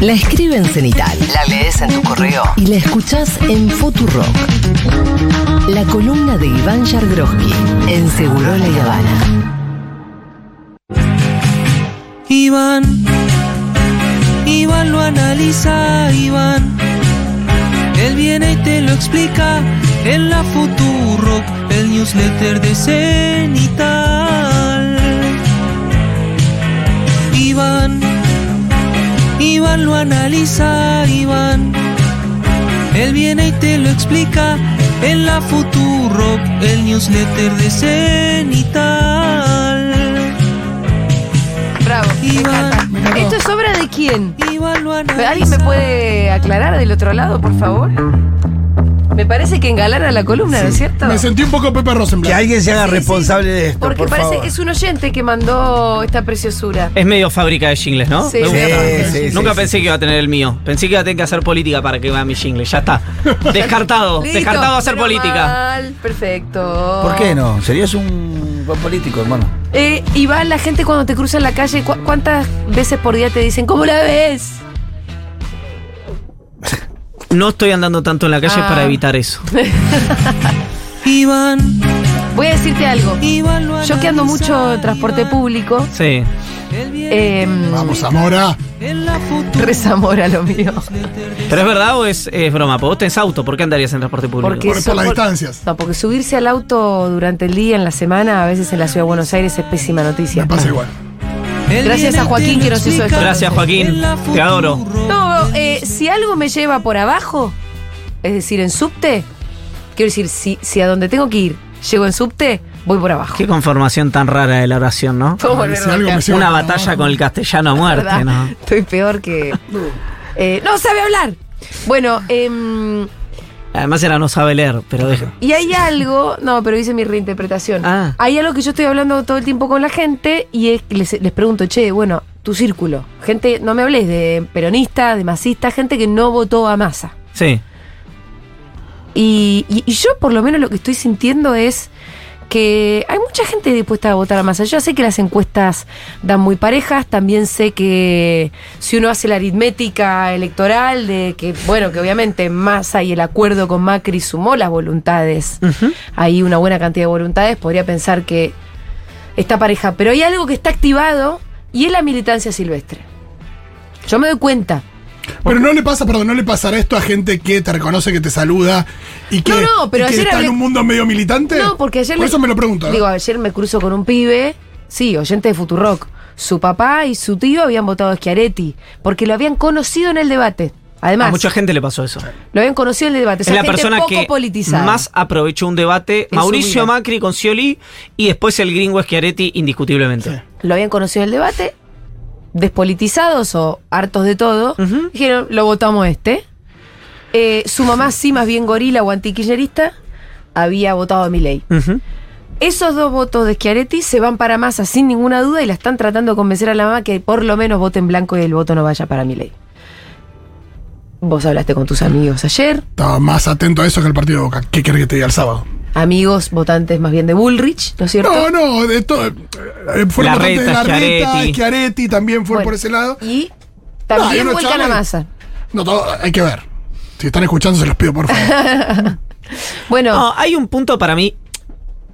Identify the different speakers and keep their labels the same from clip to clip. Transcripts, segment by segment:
Speaker 1: La escribe en Cenital. La lees en tu correo. Y la escuchás en Futurock. La columna de Iván Yargroski en Seguro La Habana.
Speaker 2: Iván, Iván lo analiza, Iván. Él viene y te lo explica en la Futurock, el newsletter de Cenital. Iván lo analiza, Iván. Él viene y te lo explica en la Futurock, el newsletter de Cenital.
Speaker 3: Bravo,
Speaker 2: Iván.
Speaker 4: Me.
Speaker 3: ¿Esto es obra de quién?
Speaker 2: Iván lo analiza.
Speaker 3: ¿Alguien me puede aclarar del otro lado, por favor? Me parece que engalana la columna, ¿no es cierto?
Speaker 4: Me sentí un poco Pepe
Speaker 5: Que
Speaker 4: Rosenblatt.
Speaker 5: alguien se haga
Speaker 3: Sí, sí.
Speaker 5: responsable de esto.
Speaker 3: Porque
Speaker 5: por
Speaker 3: parece
Speaker 5: favor.
Speaker 3: que es un oyente que mandó esta preciosura.
Speaker 6: Es medio fábrica de jingles, ¿no?
Speaker 3: Sí,
Speaker 6: Me
Speaker 3: sí,
Speaker 5: sí, sí,
Speaker 6: Nunca
Speaker 5: sí,
Speaker 6: pensé que iba a tener el mío. Pensé que iba a tener que hacer política para que vea mi jingle. Ya está. Descartado.
Speaker 3: Listo,
Speaker 6: Descartado hacer
Speaker 3: menos
Speaker 6: política.
Speaker 3: mal, perfecto.
Speaker 5: ¿Por qué no? Serías un buen político, hermano.
Speaker 3: Eh, Iván, la gente cuando te cruza en la calle, ¿cu- ¿cuántas veces por día te dicen, ¿cómo la ves?
Speaker 6: No estoy andando tanto en la calle
Speaker 3: Ah.
Speaker 6: para evitar eso.
Speaker 2: Iván,
Speaker 3: Voy a decirte algo.
Speaker 2: Iván lo
Speaker 3: Yo que ando mucho transporte público,
Speaker 6: Sí.
Speaker 3: Eh,
Speaker 4: Vamos, Zamora.
Speaker 2: en la Futurock.
Speaker 3: Rezamora lo mío.
Speaker 6: ¿Pero es verdad o es, es broma? Porque vos tenés auto. ¿Por qué andarías en transporte público?
Speaker 3: Porque
Speaker 4: Por- por las distancias.
Speaker 3: No, porque subirse al auto durante el día, en la semana, a veces en la ciudad de Buenos Aires es pésima noticia.
Speaker 4: Me pasa igual.
Speaker 3: Gracias a Joaquín que nos hizo esto.
Speaker 6: Gracias, Joaquín. Te adoro.
Speaker 3: No, eh, si algo me lleva por abajo, es decir, en subte, quiero decir, si, si a donde tengo que ir llego en subte, voy por abajo.
Speaker 6: Qué conformación tan rara de la oración, ¿no?
Speaker 3: Puedo volver
Speaker 4: Si
Speaker 3: a
Speaker 4: algo me
Speaker 3: bancar.
Speaker 4: lleva
Speaker 6: Una batalla con el castellano a muerte. ¿no?
Speaker 3: Estoy peor que. Eh, no sabe hablar. Bueno, em,
Speaker 6: Además era no sabe leer, pero deja.
Speaker 3: y hay algo. No, pero hice mi reinterpretación.
Speaker 6: Ah.
Speaker 3: Hay algo que yo estoy hablando todo el tiempo con la gente y es que les, les pregunto, che, bueno, tu círculo. Gente, no me hables de peronista, de masista, gente que no votó a masa.
Speaker 6: Sí.
Speaker 3: Y, y- y yo por lo menos lo que estoy sintiendo es que hay mucha gente dispuesta a votar a Massa. Yo sé que las encuestas dan muy parejas, también sé que si uno hace la aritmética electoral de que, bueno, que obviamente Massa y el acuerdo con Macri sumó las voluntades, hay una buena cantidad de voluntades, podría pensar que está pareja, pero hay algo que está activado y es la militancia silvestre. Yo me doy cuenta.
Speaker 4: Pero no le pasa, perdón, no le pasará esto a gente que te reconoce, que te saluda y que,
Speaker 3: No, no, pero
Speaker 4: y que
Speaker 3: ayer
Speaker 4: está
Speaker 3: hablé-
Speaker 4: en un mundo medio militante.
Speaker 3: No, porque ayer.
Speaker 4: Por
Speaker 3: le-
Speaker 4: eso me lo pregunto. ¿eh?
Speaker 3: Digo, ayer me cruzo con un pibe, sí, oyente de Futurock. Su papá y su tío habían votado a Schiaretti, porque lo habían conocido en el debate. Además,
Speaker 6: A mucha gente le pasó eso.
Speaker 3: lo habían conocido en el debate. O
Speaker 6: Es
Speaker 3: sea,
Speaker 6: la
Speaker 3: gente
Speaker 6: persona
Speaker 3: poco
Speaker 6: que
Speaker 3: politizada.
Speaker 6: más aprovechó un debate. Mauricio. Macri con Scioli y después el gringo Schiaretti, indiscutiblemente.
Speaker 3: Lo habían conocido en el debate, despolitizados o hartos de todo. Dijeron, lo votamos este. Eh, su mamá, sí, más bien gorila o antikirchnerista, había votado a Milei.
Speaker 6: Ujú.
Speaker 3: Esos dos votos de Schiaretti se van para Massa sin ninguna duda y la están tratando de convencer a la mamá que por lo menos vote en blanco y el voto no vaya para Milei. Vos hablaste con tus amigos ayer,
Speaker 4: Estaba más atento a eso que al partido de Boca. ¿Qué querés que te diga el sábado?
Speaker 3: Amigos votantes más bien de Bullrich, ¿no es cierto?
Speaker 4: No, no, de todo. eh, Fueron
Speaker 6: Larreta,
Speaker 4: votantes de la reta,
Speaker 6: Schiaretti.
Speaker 4: También fue
Speaker 3: Bueno,
Speaker 4: por ese lado.
Speaker 3: Y
Speaker 4: No,
Speaker 3: también
Speaker 4: hay unos
Speaker 3: vuelcan a
Speaker 4: chavales-
Speaker 3: Massa.
Speaker 4: No, todo, hay que ver. Si están escuchando, se los pido, por favor.
Speaker 3: Bueno,
Speaker 6: No, hay un punto para mí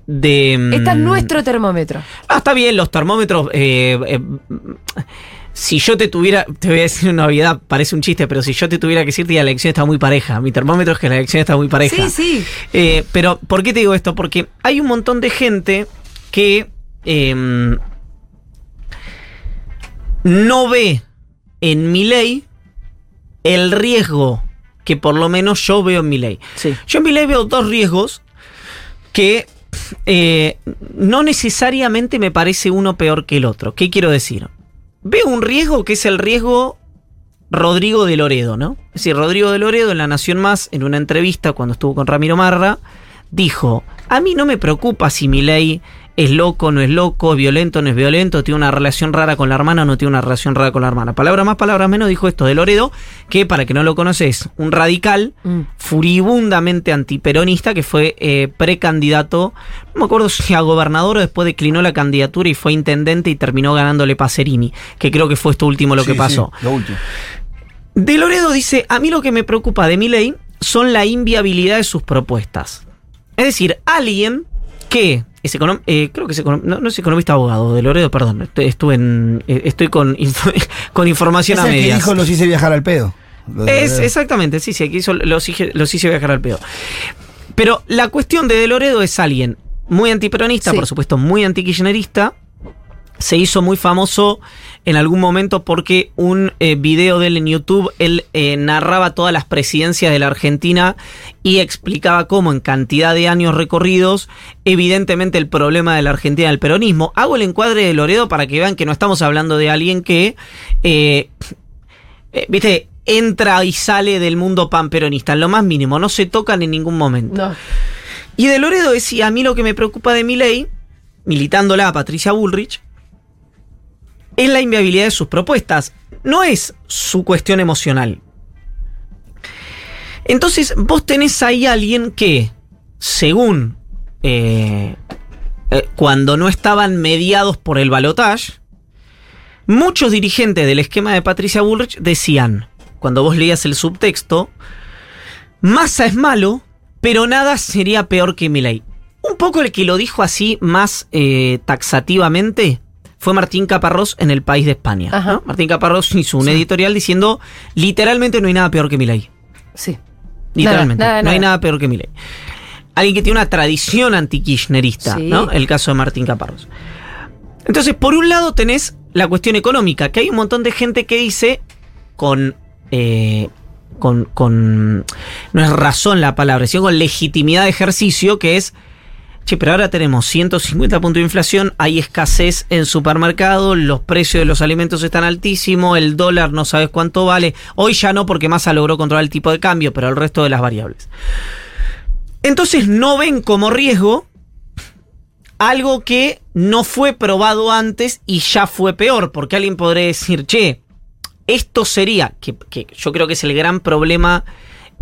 Speaker 6: de. mm,
Speaker 3: este es nuestro termómetro.
Speaker 6: Ah, está bien, los termómetros. eh, eh, si yo te tuviera, te voy a decir una obviedad, parece un chiste, pero si yo te tuviera que decirte, la elección está muy pareja. Mi termómetro es que la elección está muy pareja.
Speaker 3: Sí, sí.
Speaker 6: Eh, pero, ¿por qué te digo esto? Porque hay un montón de gente que eh, no ve en mi ley el riesgo que por lo menos yo veo en mi ley.
Speaker 3: Sí.
Speaker 6: Yo en mi ley veo dos riesgos que eh, no necesariamente me parece uno peor que el otro. ¿Qué quiero decir? Veo un riesgo que es el riesgo Rodrigo de Loredo, ¿no? Es decir, Rodrigo de Loredo en La Nación Más, en una entrevista cuando estuvo con Ramiro Marra, dijo, a mí no me preocupa si mi ley es loco, no es loco, es violento, no es violento, tiene una relación rara con la hermana, no tiene una relación rara con la hermana. Palabra más, palabra menos, dijo esto de Loredo, que para que no lo conoces, un radical
Speaker 3: Mm.
Speaker 6: furibundamente antiperonista que fue eh, precandidato, no me acuerdo si a gobernador o después declinó la candidatura y fue intendente y terminó ganándole Pacerini, que creo que fue esto último lo que pasó.
Speaker 5: sí, lo último.
Speaker 6: De Loredo dice, a mí lo que me preocupa de mi ley son la inviabilidad de sus propuestas. Es decir, alguien que es econom- eh, creo que es econom- no, no es economista abogado, de Loredo, perdón, estoy, estuve en, eh, estoy con, con información
Speaker 5: Es
Speaker 6: a
Speaker 5: el que
Speaker 6: medias.
Speaker 5: dijo los hice viajar al pedo.
Speaker 6: Es, exactamente, sí, sí, aquí hizo, los, hice, los hice viajar al pedo. Pero la cuestión de De Loredo es alguien muy antiperonista,
Speaker 3: Sí.
Speaker 6: por supuesto, muy antikirchnerista. Se hizo muy famoso en algún momento porque un eh, video de él en YouTube, él eh, narraba todas las presidencias de la Argentina y explicaba cómo en cantidad de años recorridos, evidentemente el problema de la Argentina del peronismo. Hago el encuadre de Loredo para que vean que no estamos hablando de alguien que eh, viste, entra y sale del mundo panperonista, en lo más mínimo, no se tocan en ningún momento.
Speaker 3: No.
Speaker 6: Y de Loredo decía, a mí lo que me preocupa de mi ley, militándola a Patricia Bullrich, es la inviabilidad de sus propuestas, no es su cuestión emocional. Entonces, vos tenés ahí a alguien que, según eh, eh, cuando no estaban mediados por el balotage, muchos dirigentes del esquema de Patricia Bullrich decían, cuando vos leías el subtexto, Massa es malo, pero nada sería peor que Milei. Un poco el que lo dijo así más eh, taxativamente fue Martín Caparrós en El País de España.
Speaker 3: Ajá.
Speaker 6: ¿no? Martín Caparrós hizo un editorial diciendo, literalmente no hay nada peor que Milei.
Speaker 3: Sí.
Speaker 6: Literalmente.
Speaker 3: Nada, nada,
Speaker 6: no hay
Speaker 3: nada.
Speaker 6: nada peor que Milei. Alguien que tiene una tradición anti-kirchnerista,
Speaker 3: Sí.
Speaker 6: ¿no? El caso de Martín Caparrós. Entonces, por un lado tenés la cuestión económica, que hay un montón de gente que dice con... eh, con, con- no es razón la palabra, sino con legitimidad de ejercicio, que es, che, pero ahora tenemos 150 puntos de inflación, hay escasez en supermercados, los precios de los alimentos están altísimos, el dólar no sabes cuánto vale, hoy ya no porque Massa logró controlar el tipo de cambio, pero el resto de las variables. Entonces no ven como riesgo algo que no fue probado antes y ya fue peor, porque alguien podría decir, che, esto sería, que, que yo creo que es el gran problema,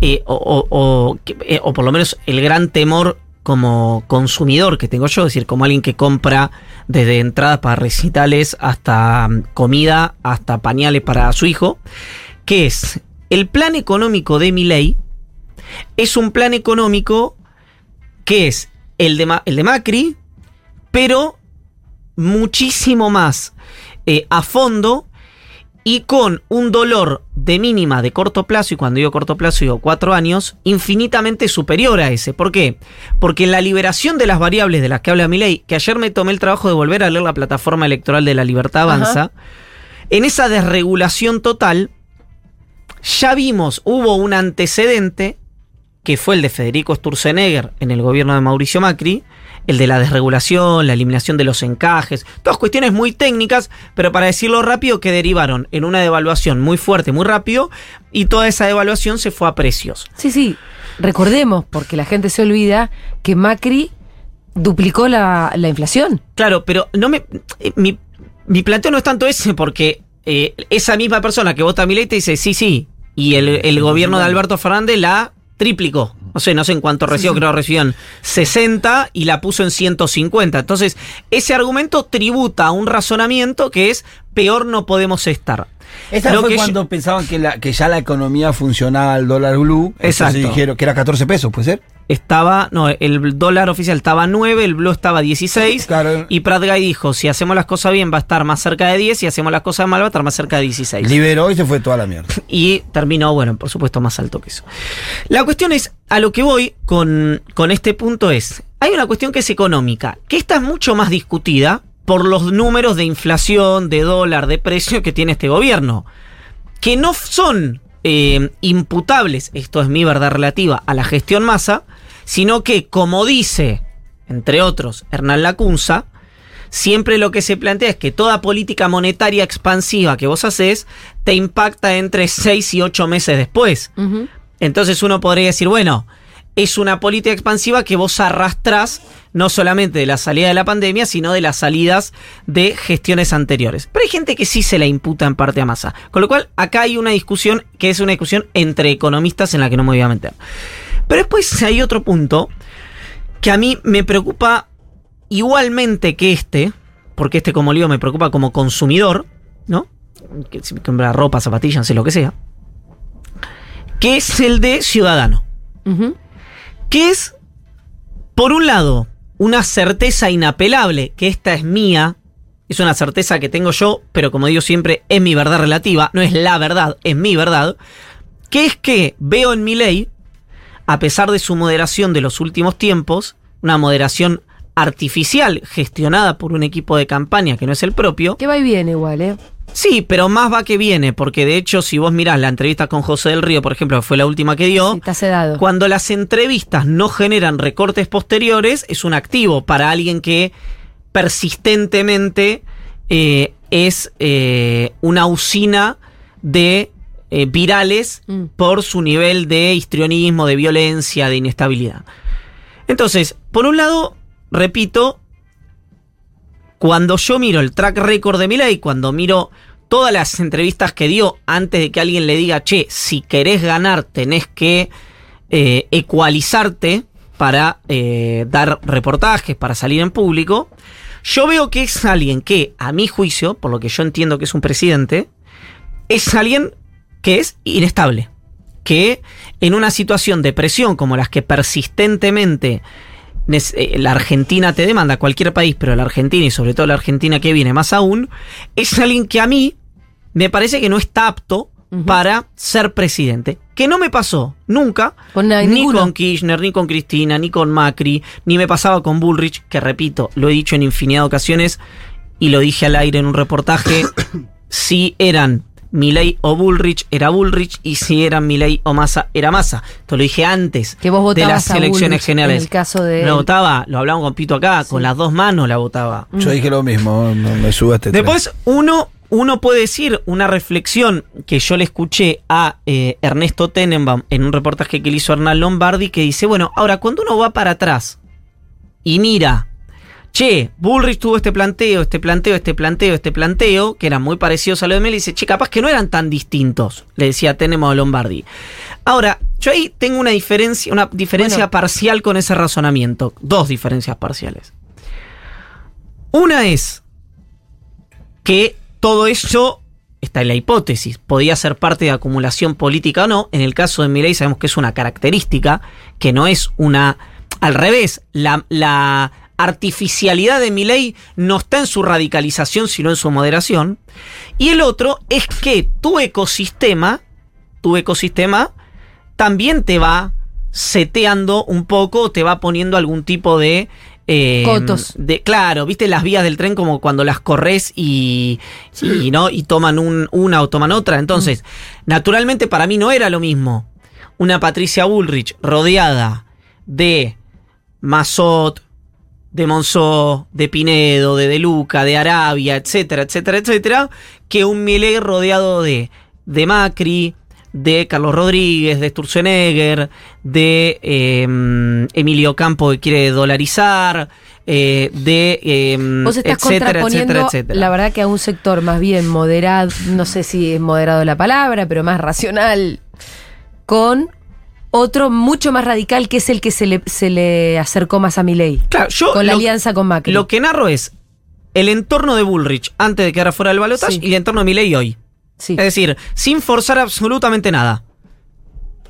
Speaker 6: eh, o, o- eh, o por lo menos el gran temor como consumidor que tengo yo, es decir, como alguien que compra desde entradas para recitales hasta mm, comida, hasta pañales para su hijo, que es el plan económico de mi ley, es un plan económico que es el de, Ma- el de Macri, pero muchísimo más eh, a fondo y con un dolor de mínima de corto plazo, y cuando digo corto plazo digo cuatro años, infinitamente superior a ese. ¿Por qué? Porque en la liberación de las variables de las que habla mi ley, que ayer me tomé el trabajo de volver a leer la plataforma electoral de la Libertad Avanza, en esa desregulación total, ya vimos, hubo un antecedente, que fue el de Federico Sturzenegger en el gobierno de Mauricio Macri, el de la desregulación, la eliminación de los encajes, todas cuestiones muy técnicas, pero para decirlo rápido, que derivaron en una devaluación muy fuerte, muy rápido, y toda esa devaluación se fue a precios.
Speaker 3: Sí, sí. Recordemos, porque la gente se olvida, que Macri duplicó la, la inflación.
Speaker 6: Claro, pero no me. eh, Mi, mi planteo no es tanto ese, porque eh, esa misma persona que vota a mi ley te dice, sí, sí, y el, el gobierno de Alberto Fernández la triplicó. No sé, no sé en cuánto recibió, creo que recibían 60 y la puso en 150. Entonces, ese argumento tributa a un razonamiento que es peor no podemos estar.
Speaker 5: Esa
Speaker 6: Lo
Speaker 5: fue
Speaker 6: que yo-
Speaker 5: cuando pensaban que, la, que ya la economía funcionaba al dólar blue.
Speaker 6: Exacto.
Speaker 5: Dijeron que era 14 pesos, ¿puede ser?
Speaker 6: Estaba, no, el dólar oficial estaba 9, el blue estaba 16.
Speaker 5: Claro.
Speaker 6: Y Prat Guy dijo, si hacemos las cosas bien va a estar más cerca de 10, si hacemos las cosas mal va a estar más cerca de 16.
Speaker 5: Liberó y se fue toda la mierda.
Speaker 6: y terminó, bueno, por supuesto, más alto que eso. La cuestión es, a lo que voy con, con este punto es, hay una cuestión que es económica, que esta es mucho más discutida por los números de inflación, de dólar, de precio que tiene este gobierno, que no son eh, imputables, esto es mi verdad relativa, a la gestión masa, sino que, como dice, entre otros, Hernán Lacunza, siempre lo que se plantea es que toda política monetaria expansiva que vos haces te impacta entre 6 y 8 meses después. Entonces uno podría decir, bueno, es una política expansiva que vos arrastrás no solamente de la salida de la pandemia, sino de las salidas de gestiones anteriores. Pero hay gente que sí se la imputa en parte a masa. Con lo cual, acá hay una discusión que es una discusión entre economistas en la que no me voy a meter. Pero después hay otro punto que a mí me preocupa igualmente que este, porque este como lío me preocupa como consumidor, ¿no? Que si me compra ropa, zapatillas, no lo que sea. que es el de Ciudadano. Que es, por un lado, una certeza inapelable, que esta es mía, es una certeza que tengo yo, pero como digo siempre, es mi verdad relativa, no es la verdad, es mi verdad, que es que veo en mi ley, a pesar de su moderación de los últimos tiempos, una moderación artificial gestionada por un equipo de campaña que no es el propio,
Speaker 3: Que va y viene igual, ¿eh?
Speaker 6: Sí, pero más va que viene, porque de hecho si vos mirás la entrevista con José del Río, por ejemplo, que fue la última que dio,
Speaker 3: está sedado.
Speaker 6: cuando las entrevistas no generan recortes posteriores, es un activo para alguien que persistentemente eh, es eh, una usina de eh, virales
Speaker 3: Mm.
Speaker 6: por su nivel de histrionismo, de violencia, de inestabilidad. Entonces, por un lado, repito, cuando yo miro el track record de Milei, cuando miro todas las entrevistas que dio antes de que alguien le diga, che, si querés ganar tenés que eh, ecualizarte para eh, dar reportajes, para salir en público, yo veo que es alguien que, a mi juicio, por lo que yo entiendo que es un presidente, es alguien que es inestable. Que en una situación de presión como las que persistentemente la Argentina te demanda, cualquier país, pero la Argentina y sobre todo la Argentina que viene más aún, es alguien que a mí me parece que no está apto para ser presidente. Que no me pasó nunca,
Speaker 3: Con
Speaker 6: ni con Kirchner, ni con Cristina, ni con Macri, ni me pasaba con Bullrich, que repito, lo he dicho en infinidad de ocasiones y lo dije al aire en un reportaje, si eran Milei o Bullrich, era Bullrich, y si eran Milei o Massa, era Massa. Esto lo dije antes
Speaker 3: Que vos
Speaker 6: de las
Speaker 3: a
Speaker 6: elecciones
Speaker 3: Bullrich
Speaker 6: generales.
Speaker 3: En el caso de.
Speaker 6: Lo votaba, lo hablamos con Pito acá, con las dos manos la votaba.
Speaker 5: Yo dije lo mismo, no me suba este tren.
Speaker 6: Después, uno, uno puede decir una reflexión que yo le escuché a eh, Ernesto Tenenbaum en un reportaje que le hizo Hernán Lombardi, que dice, bueno, ahora cuando uno va para atrás y mira, che, Bullrich tuvo este planteo, este planteo, este planteo, este planteo, que eran muy parecidos a lo de Mel, y dice, che, capaz que no eran tan distintos, le decía Tenenbaum a Lombardi. Ahora, yo ahí tengo una diferencia, una diferencia
Speaker 3: Bueno.
Speaker 6: parcial con ese razonamiento, dos diferencias parciales. Una es que todo eso está en la hipótesis. Podía ser parte de acumulación política o no. En el caso de Milei sabemos que es una característica, que no es una... Al revés, la, la artificialidad de Milei no está en su radicalización, sino en su moderación. Y el otro es que tu ecosistema, tu ecosistema, también te va seteando un poco, te va poniendo algún tipo de... eh,
Speaker 3: Cotos.
Speaker 6: de, claro, viste las vías del tren como cuando las corres y, y, no y toman un- una o toman otra. Entonces, naturalmente para mí no era lo mismo una Patricia Bullrich rodeada de Mazot, de Monzó, de Pinedo, de De Luca, de Arabia, etcétera, etcétera, etcétera, que un Milei rodeado de, de Macri, de Carlos Rodríguez, de Sturzenegger, de eh, Emilio Campo que quiere dolarizar, eh, de eh,
Speaker 3: Vos estás
Speaker 6: etcétera,
Speaker 3: contraponiendo,
Speaker 6: etcétera, etcétera.
Speaker 3: la verdad que a un sector más bien moderado, no sé si es moderado la palabra, pero más racional, con otro mucho más radical que es el que se le, se le acercó más a Milei.
Speaker 6: Claro, yo
Speaker 3: Con la
Speaker 6: lo-
Speaker 3: alianza con Macri.
Speaker 6: Lo que narro es el entorno de Bullrich antes de quedar fuera del balotaje
Speaker 3: Sí.
Speaker 6: y el entorno de Milei hoy.
Speaker 3: Sí.
Speaker 6: Es decir, sin forzar absolutamente nada.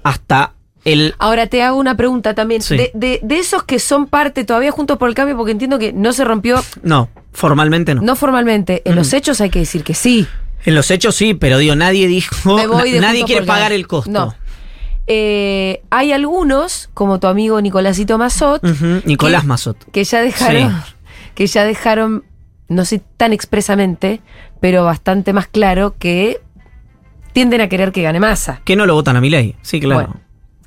Speaker 6: Hasta el...
Speaker 3: Ahora te hago una pregunta también.
Speaker 6: Sí.
Speaker 3: De, de- de esos que son parte todavía juntos por el cambio, porque entiendo que no se rompió,
Speaker 6: No, formalmente no.
Speaker 3: no formalmente, en
Speaker 6: Mm.
Speaker 3: los hechos hay que decir que sí.
Speaker 6: En los hechos sí, pero digo, nadie dijo...
Speaker 3: Me voy de
Speaker 6: na- nadie quiere pagar el costo.
Speaker 3: No. Eh, hay algunos, como tu amigo Nicolásito Mazot,
Speaker 6: Nicolás
Speaker 3: que-
Speaker 6: Mazot.
Speaker 3: que ya dejaron, que ya dejaron, no sé tan expresamente, pero bastante más claro que tienden a querer que gane masa.
Speaker 6: Que no lo votan a Milei. Sí, claro.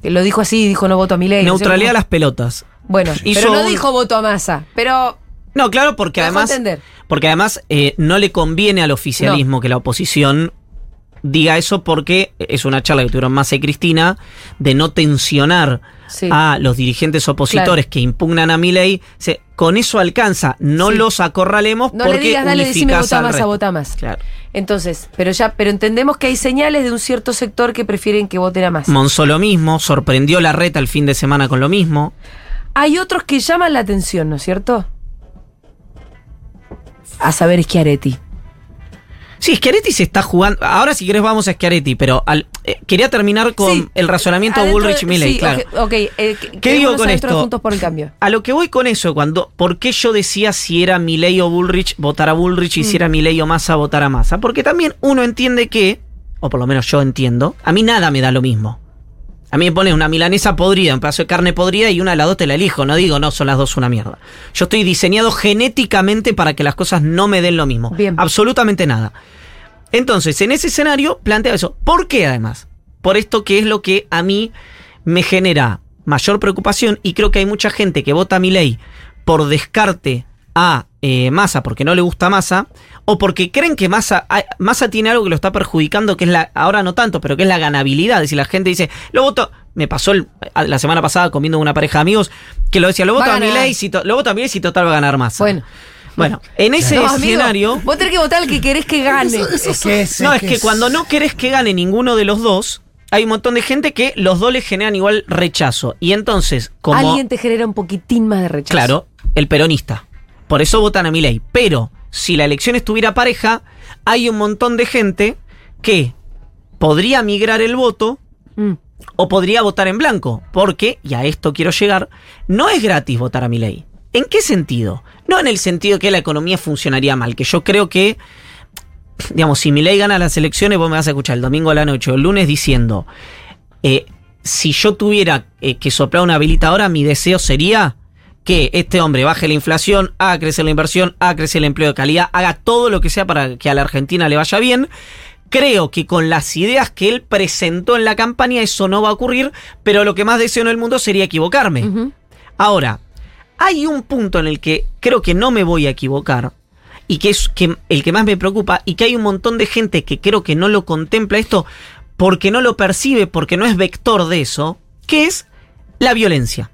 Speaker 3: Bueno, lo dijo así, dijo no voto a mi ley.
Speaker 6: Neutralidad a las pelotas.
Speaker 3: Bueno,
Speaker 6: Hizo
Speaker 3: pero no
Speaker 6: un-
Speaker 3: dijo voto a masa. Pero
Speaker 6: No, claro, porque además...
Speaker 3: entender.
Speaker 6: Porque además eh, no le conviene al oficialismo que la oposición diga eso porque es una charla que tuvieron Massa y Cristina de no tensionar
Speaker 3: Sí.
Speaker 6: a los dirigentes opositores
Speaker 3: Claro.
Speaker 6: que impugnan a mi ley. Con eso alcanza, no
Speaker 3: Sí.
Speaker 6: los acorralemos
Speaker 3: no
Speaker 6: porque
Speaker 3: le digas, dale, decime vota masa,
Speaker 6: resto.
Speaker 3: vota más.
Speaker 6: Claro.
Speaker 3: Entonces, pero ya, pero entendemos que hay señales de un cierto sector que prefieren que voten a masa.
Speaker 6: Monzó lo mismo, sorprendió la reta el fin de semana con lo mismo.
Speaker 3: Hay otros que llaman la atención, ¿no es cierto? A saber Schiaretti.
Speaker 6: Sí, Schiaretti se está jugando. Ahora, si querés, vamos a Schiaretti, pero al- eh, quería terminar con
Speaker 3: Sí,
Speaker 6: el razonamiento
Speaker 3: adentro de-
Speaker 6: Bullrich y Milley,
Speaker 3: sí,
Speaker 6: claro.
Speaker 3: ok, eh,
Speaker 6: ¿Qué digo con esto?
Speaker 3: Juntos por el cambio.
Speaker 6: A lo que voy con eso, cuando, ¿por qué yo decía si era Milley o Bullrich votar a Bullrich y
Speaker 3: Mm.
Speaker 6: si era Milley o Massa votar a Massa? Porque también uno entiende que, o por lo menos yo entiendo, a mí nada me da lo mismo. A mí me pones una milanesa podrida, un pedazo de carne podrida y una de las dos te la elijo. No digo, no, son las dos una mierda. Yo estoy diseñado genéticamente para que las cosas no me den lo mismo.
Speaker 3: Bien.
Speaker 6: Absolutamente nada. Entonces, en ese escenario, planteo eso. ¿Por qué además? Por esto que es lo que a mí me genera mayor preocupación y creo que hay mucha gente que vota mi ley por descarte a eh, Massa porque no le gusta Massa o porque creen que Massa, hay- Massa tiene algo que lo está perjudicando que es la, ahora no tanto, pero que es la ganabilidad. Es decir, la gente dice, lo voto, me pasó el- la semana pasada comiendo con una pareja de amigos que lo decía, lo voto
Speaker 3: a
Speaker 6: a mi ley, si to- lo voto a mi ley si total va a ganar Massa.
Speaker 3: Bueno.
Speaker 6: Bueno, en ese
Speaker 3: No, amigo,
Speaker 6: escenario...
Speaker 3: vos tenés que votar al que querés que gane.
Speaker 5: Es que es,
Speaker 6: No, es que cuando no querés que gane ninguno de los dos, hay un montón de gente que los dos le generan igual rechazo. Y entonces, como.
Speaker 3: Alguien te genera un poquitín más de rechazo.
Speaker 6: Claro, el peronista. Por eso votan a mi ley. Pero, si la elección estuviera pareja, hay un montón de gente que podría migrar el voto
Speaker 3: Mm.
Speaker 6: o podría votar en blanco. Porque, y a esto quiero llegar, no es gratis votar a mi ley. ¿En qué sentido? No en el sentido que la economía funcionaría mal, que yo creo que, digamos, si mi ley gana las elecciones, vos me vas a escuchar el domingo a la noche o el lunes diciendo, eh, si yo tuviera eh, que soplar una habilitadora, mi deseo sería que este hombre baje la inflación, haga crecer la inversión, haga crecer el empleo de calidad, haga todo lo que sea para que a la Argentina le vaya bien. Creo que con las ideas que él presentó en la campaña eso no va a ocurrir, pero lo que más deseo en el mundo sería equivocarme. Ahora, hay un punto en el que creo que no me voy a equivocar y que es que el que más me preocupa y que hay un montón de gente que creo que no lo contempla esto porque no lo percibe, porque no es vector de eso, que es la violencia.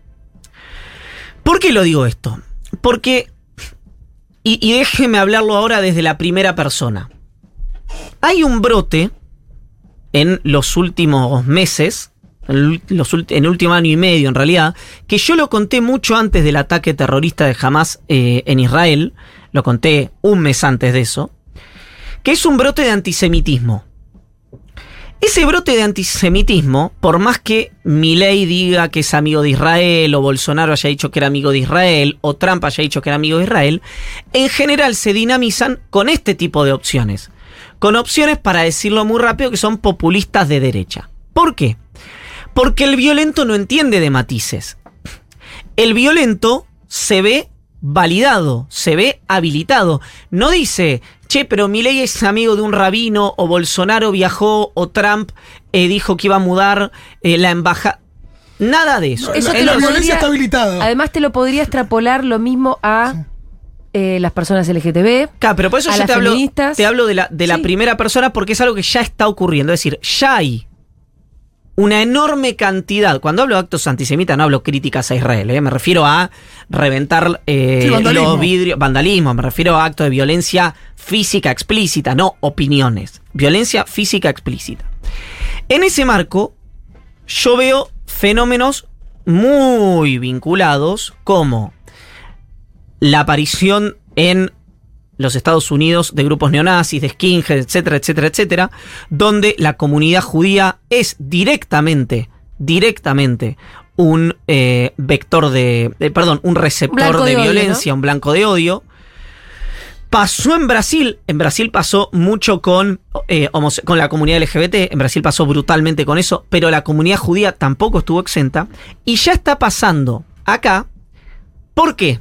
Speaker 6: ¿Por qué lo digo esto? Porque, y, déjeme hablarlo ahora desde la primera persona, hay un brote en los últimos meses, en el último año y medio en realidad, que yo lo conté mucho antes del ataque terrorista de Hamas eh, en Israel, lo conté un mes antes de eso, que es un brote de antisemitismo. Ese brote de antisemitismo, por más que Milei diga que es amigo de Israel, o Bolsonaro haya dicho que era amigo de Israel, o Trump haya dicho que era amigo de Israel, en general se dinamizan con este tipo de opciones. Con opciones, para decirlo muy rápido, que son populistas de derecha. ¿Por qué? Porque el violento no entiende de matices. El violento se ve validado, se ve habilitado. No dice, che, pero Milei es amigo de un rabino, o Bolsonaro viajó, o Trump eh, dijo que iba a mudar eh, la embajada. Nada de eso.
Speaker 3: Eso
Speaker 4: la
Speaker 3: te
Speaker 4: la
Speaker 3: lo
Speaker 4: violencia
Speaker 3: podría-
Speaker 4: está habilitada.
Speaker 3: Además te lo podría extrapolar lo mismo a eh, las personas LGTB.
Speaker 6: Claro, pero por eso
Speaker 3: a
Speaker 6: yo
Speaker 3: las
Speaker 6: te hablo,
Speaker 3: feministas.
Speaker 6: te hablo de la, de la
Speaker 3: Sí.
Speaker 6: primera persona porque es algo que ya está ocurriendo. Es decir, ya hay una enorme cantidad. Cuando hablo de actos antisemitas, no hablo críticas a Israel. ¿eh? Me refiero a reventar eh,
Speaker 4: Sí,
Speaker 6: los vidrios. Vandalismo. Me refiero a actos de violencia física explícita, no opiniones. Violencia física explícita. En ese marco, yo veo fenómenos muy vinculados como la aparición en los Estados Unidos de grupos neonazis, de skinheads, etcétera, etcétera, etcétera, donde la comunidad judía es directamente, directamente un eh, vector de, eh, perdón, un receptor
Speaker 3: Blanco
Speaker 6: de,
Speaker 3: de odio,
Speaker 6: violencia, un blanco de odio. Pasó en Brasil, en Brasil pasó mucho con, eh, con la comunidad LGBT, en Brasil pasó brutalmente con eso, pero la comunidad judía tampoco estuvo exenta, y ya está pasando acá. ¿Por qué?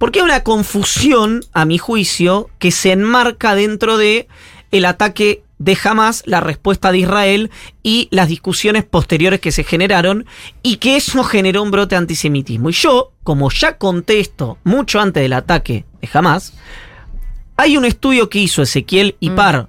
Speaker 6: Porque hay una confusión, a mi juicio, que se enmarca dentro de el ataque de Hamas, la respuesta de Israel y las discusiones posteriores que se generaron y que eso generó un brote de antisemitismo. Y yo, como ya conté esto mucho antes del ataque de Hamas, hay un estudio que hizo Ezequiel Ipar,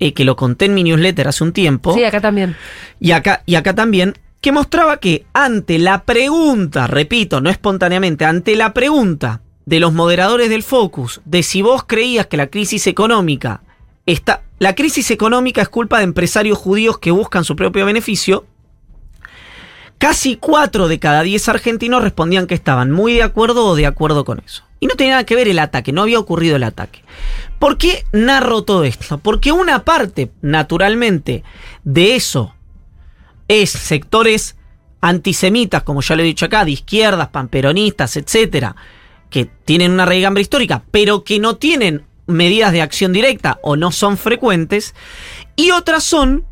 Speaker 6: eh, que lo conté en mi newsletter hace un tiempo,
Speaker 3: Sí, acá también.
Speaker 6: y acá, y acá también, que mostraba que ante la pregunta, repito, no espontáneamente, ante la pregunta de los moderadores del Focus de si vos creías que la crisis económica está. La crisis económica es culpa de empresarios judíos que buscan su propio beneficio. casi 4 de cada 10 argentinos respondían que estaban muy de acuerdo o de acuerdo con eso. Y no tenía nada que ver el ataque, no había ocurrido el ataque. ¿Por qué narro todo esto? Porque una parte, naturalmente, de eso es sectores antisemitas, como ya lo he dicho acá, de izquierdas, panperonistas, etcétera, que tienen una raigambre histórica, pero que no tienen medidas de acción directa o no son frecuentes, y otras son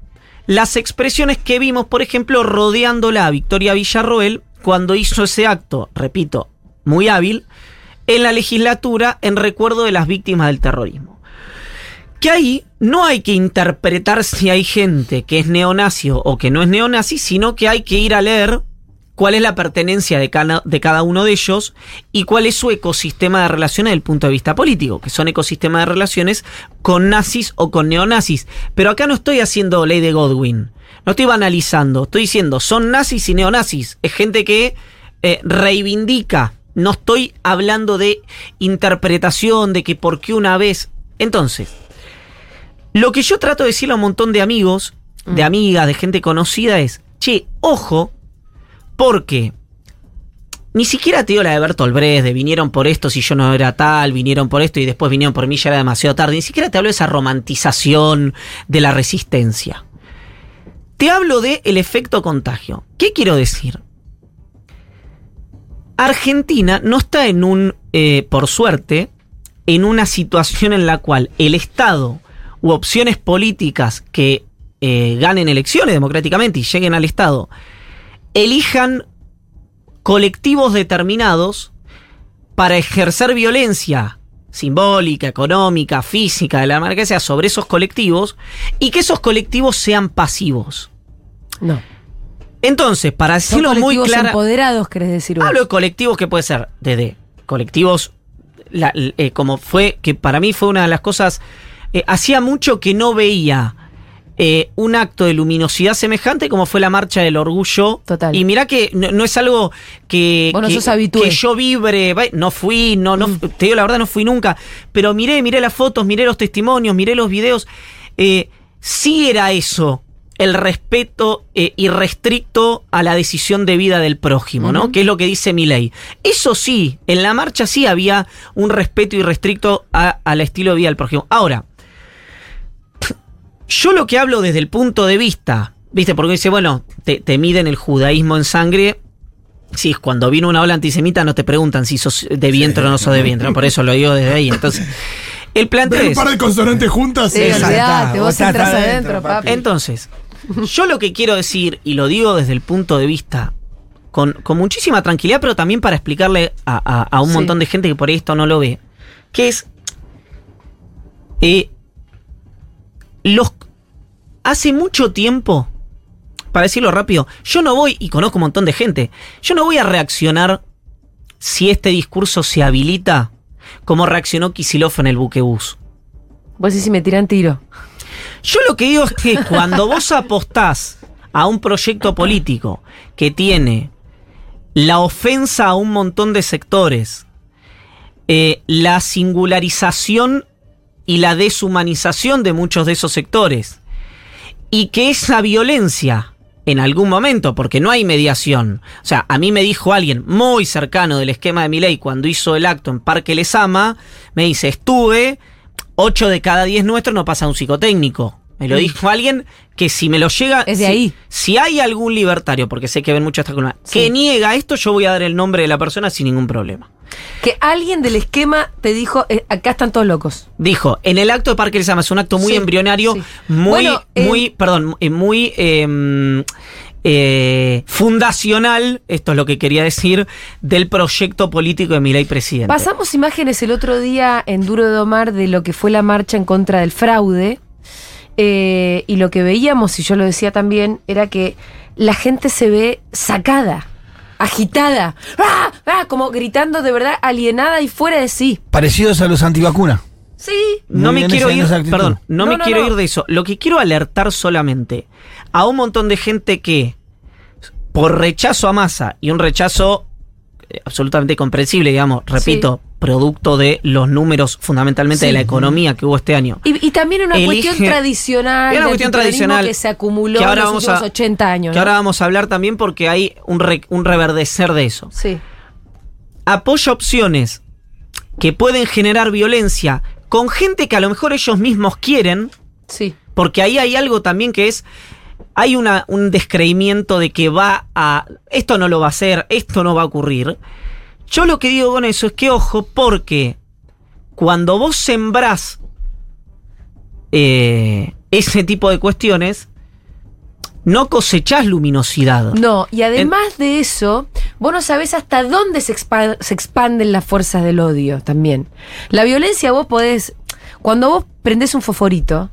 Speaker 6: las expresiones que vimos, por ejemplo, rodeándola a Victoria Villarroel cuando hizo ese acto, repito, muy hábil, en la legislatura en recuerdo de las víctimas del terrorismo. Que ahí no hay que interpretar si hay gente que es neonazi o que no es neonazi, sino que hay que ir a leer cuál es la pertenencia de cada, de cada uno de ellos y cuál es su ecosistema de relaciones desde el punto de vista político, que son ecosistemas de relaciones con nazis o con neonazis. Pero acá no estoy haciendo ley de Godwin, no estoy banalizando, estoy diciendo son nazis y neonazis, es gente que eh, reivindica, no estoy hablando de interpretación, de que por qué una vez... Entonces, lo que yo trato de decirle a un montón de amigos, de amigas, de gente conocida es, che, ojo, porque ni siquiera te digo la de Bertolt Brecht, de vinieron por esto si yo no era tal, vinieron por esto y después vinieron por mí ya era demasiado tarde. Ni siquiera te hablo de esa romantización de la resistencia. Te hablo de el efecto contagio. ¿Qué quiero decir? Argentina no está en un, eh, por suerte, en una situación en la cual el Estado u opciones políticas que eh, ganen elecciones democráticamente y lleguen al Estado elijan colectivos determinados para ejercer violencia simbólica, económica, física, de la manera que sea, sobre esos colectivos y que esos colectivos sean pasivos.
Speaker 3: No.
Speaker 6: Entonces, para decirlo muy
Speaker 3: colectivos
Speaker 6: claro,
Speaker 3: empoderados, querés decir vos.
Speaker 6: hablo de colectivos que puede ser desde colectivos, la- eh, como fue, que para mí fue una de las cosas, eh, hacía mucho que no veía eh, un acto de luminosidad semejante como fue la marcha del orgullo.
Speaker 3: Total.
Speaker 6: Y mirá que no, no es algo que,
Speaker 3: Vos no
Speaker 6: que,
Speaker 3: sos
Speaker 6: que yo vibre, no fui, no, no,
Speaker 3: Mm.
Speaker 6: te digo la verdad, no fui nunca, pero miré, miré las fotos, miré los testimonios, miré los videos, eh, sí era eso, el respeto eh, irrestricto a la decisión de vida del prójimo, ¿no? Que es lo que dice mi ley. Eso sí, en la marcha sí había un respeto irrestricto a- al estilo de vida del prójimo. Ahora, yo lo que hablo desde el punto de vista, ¿viste? Porque dice, bueno, te, te miden el judaísmo en sangre. Sí, cuando vino una ola antisemita no te preguntan si sos de vientre o no sos de vientre, por eso lo digo desde ahí. Entonces, el planteo
Speaker 4: Ver un
Speaker 6: es...
Speaker 4: par de consonantes juntas.
Speaker 3: Sí,
Speaker 4: eh,
Speaker 3: olvidate,
Speaker 5: Vos
Speaker 3: entras
Speaker 5: adentro,
Speaker 3: adentro,
Speaker 5: papi.
Speaker 3: papi.
Speaker 6: Entonces, yo lo que quiero decir, y lo digo desde el punto de vista con, con muchísima tranquilidad, pero también para explicarle a, a- a un
Speaker 3: Sí.
Speaker 6: montón de gente que por ahí esto no lo ve, que es, eh, los, hace mucho tiempo, para decirlo rápido, yo no voy, y conozco un montón de gente, yo no voy a reaccionar si este discurso se habilita como reaccionó Kisilov en el buquebús.
Speaker 3: Vos decís si me tiran tiro.
Speaker 6: Yo lo que digo es que cuando vos apostás a un proyecto político que tiene la ofensa a un montón de sectores, eh, la singularización y la deshumanización de muchos de esos sectores, y que esa violencia en algún momento, porque no hay mediación. O sea, a mí me dijo alguien muy cercano del esquema de mi ley cuando hizo el acto en Parque Lesama, me dice, estuve, 8 de cada 10 nuestros no pasa un psicotécnico. Me lo dijo alguien que si me lo llega...
Speaker 3: Es de
Speaker 6: si-
Speaker 3: ahí.
Speaker 6: Si hay algún libertario, porque sé que ven muchas
Speaker 3: Sí.
Speaker 6: que niega esto, yo voy a dar el nombre de la persona sin ningún problema.
Speaker 3: Que alguien del esquema te dijo, eh, acá están todos locos.
Speaker 6: Dijo, en el acto de Parque Lesama es un acto muy
Speaker 3: Sí,
Speaker 6: embrionario,
Speaker 3: sí.
Speaker 6: muy,
Speaker 3: Bueno, eh,
Speaker 6: muy, perdón, eh, muy eh, eh, fundacional, esto es lo que quería decir, del proyecto político de mi ley presidente.
Speaker 3: Pasamos imágenes el otro día en Duro de Domar de lo que fue la marcha en contra del fraude. eh, y lo que veíamos, y yo lo decía también, era que la gente se ve sacada, agitada, ¡Ah! ¡Ah! como gritando de verdad alienada y fuera de sí.
Speaker 5: Parecidos a los antivacunas.
Speaker 3: Sí.
Speaker 6: No me quiero ir, perdón, no,
Speaker 3: No,
Speaker 6: me
Speaker 3: no,
Speaker 6: quiero
Speaker 3: no.
Speaker 6: ir de eso. Lo que quiero alertar solamente a un montón de gente que, por rechazo a masa y un rechazo absolutamente comprensible, digamos, repito, producto de los números fundamentalmente de la economía que hubo este año.
Speaker 3: Y, y también una
Speaker 6: Elige-
Speaker 3: cuestión tradicional.
Speaker 6: Una cuestión tradicional
Speaker 3: que se acumuló
Speaker 6: que ahora
Speaker 3: en los
Speaker 6: vamos
Speaker 3: últimos
Speaker 6: a-
Speaker 3: 80 años.
Speaker 6: Que
Speaker 3: ¿no?
Speaker 6: ahora vamos a hablar también porque hay un, re- un reverdecer de eso.
Speaker 3: Sí.
Speaker 6: Apoya opciones que pueden generar violencia con gente que a lo mejor ellos mismos quieren,
Speaker 3: Sí.
Speaker 6: porque ahí hay algo también que es, hay una, un descreimiento de que va a, esto no lo va a hacer, esto no va a ocurrir. Yo lo que digo con eso es que ojo, porque cuando vos sembrás eh, ese tipo de cuestiones, no cosechás luminosidad.
Speaker 3: No, y además de eso, vos no sabés hasta dónde se, se expanden las fuerzas del odio también. La violencia vos podés, cuando vos prendés un fosforito,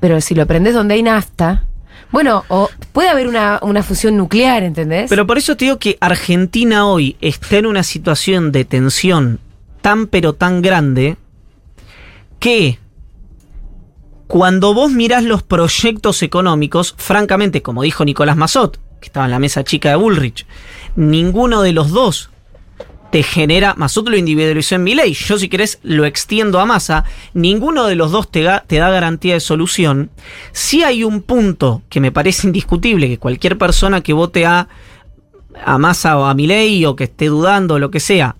Speaker 3: pero si lo prendés donde hay nafta, bueno, puede haber una, una fusión nuclear, ¿entendés?
Speaker 6: Pero por eso te digo que Argentina hoy está en una situación de tensión tan pero tan grande que cuando vos mirás los proyectos económicos, francamente, como dijo Nicolás Mazot, que estaba en la mesa chica de Bullrich, ninguno de los dos te genera, Mazot lo individualizó en mi ley, yo si querés lo extiendo a Massa, ninguno de los dos te, te da garantía de solución. Si hay un punto que me parece indiscutible, que cualquier persona que vote a, a Massa o a Milei o que esté dudando o lo que sea,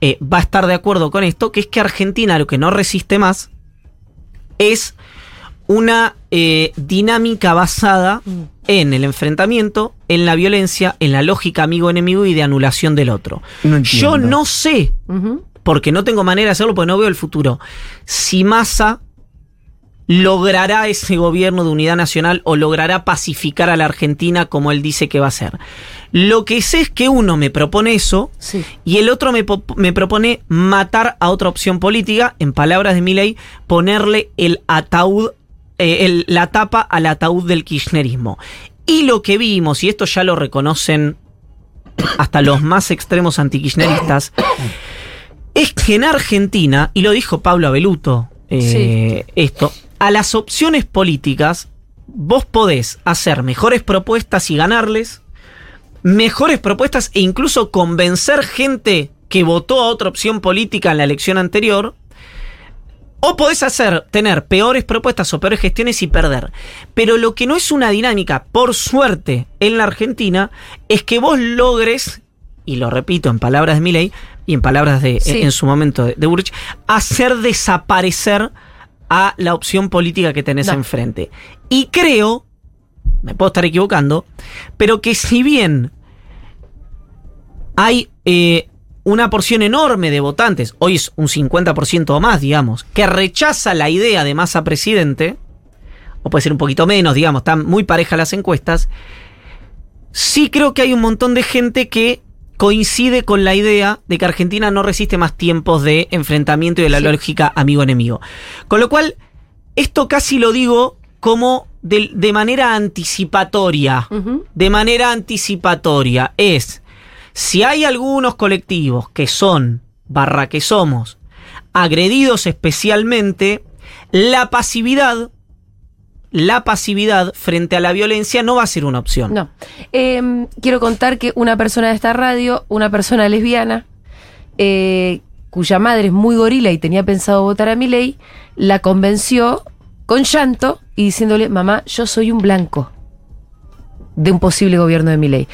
Speaker 6: eh, va a estar de acuerdo con esto, que es que Argentina lo que no resiste más es una eh, dinámica basada
Speaker 3: Mm.
Speaker 6: en el enfrentamiento, en la violencia, en la lógica amigo-enemigo y de anulación del otro.
Speaker 5: No.
Speaker 6: Yo no sé, porque no tengo manera de hacerlo, porque no veo el futuro, si Massa logrará ese gobierno de unidad nacional o logrará pacificar a la Argentina como él dice que va a hacer. Lo que sé es que uno me propone eso
Speaker 3: Sí.
Speaker 6: y el otro me, me propone matar a otra opción política, en palabras de Milei, ponerle el ataúd, eh, el- la tapa al ataúd del kirchnerismo. Y lo que vimos, y esto ya lo reconocen hasta los más extremos antikirchneristas, es que en Argentina, y lo dijo Pablo Abeluto, eh, esto, a las opciones políticas vos podés hacer mejores propuestas y ganarles, mejores propuestas e incluso convencer gente que votó a otra opción política en la elección anterior. O podés hacer, tener peores propuestas o peores gestiones y perder. Pero lo que no es una dinámica, por suerte, en la Argentina, es que vos logres, y lo repito en palabras de Milei y en palabras de,
Speaker 3: Sí.
Speaker 6: en su momento de, de Burrich, hacer desaparecer a la opción política que tenés
Speaker 3: No.
Speaker 6: enfrente. Y creo, me puedo estar equivocando, pero que si bien hay eh, una porción enorme de votantes, hoy es un 50% o más, digamos, que rechaza la idea de masa presidente, o puede ser un poquito menos, digamos, están muy parejas las encuestas, sí creo que hay un montón de gente que coincide con la idea de que Argentina no resiste más tiempos de enfrentamiento y de la
Speaker 3: Sí.
Speaker 6: lógica amigo-enemigo. Con lo cual, esto casi lo digo como de, de manera anticipatoria. De manera anticipatoria. Es, si hay algunos colectivos que son, barra que somos, agredidos especialmente, la pasividad, la pasividad frente a la violencia no va a ser una opción.
Speaker 3: No. Eh, quiero contar que una persona de esta radio, una persona lesbiana, eh, cuya madre es muy gorila y tenía pensado votar a mi ley, la convenció con llanto y diciéndole, mamá, yo soy un blanco de un posible gobierno de mi ley.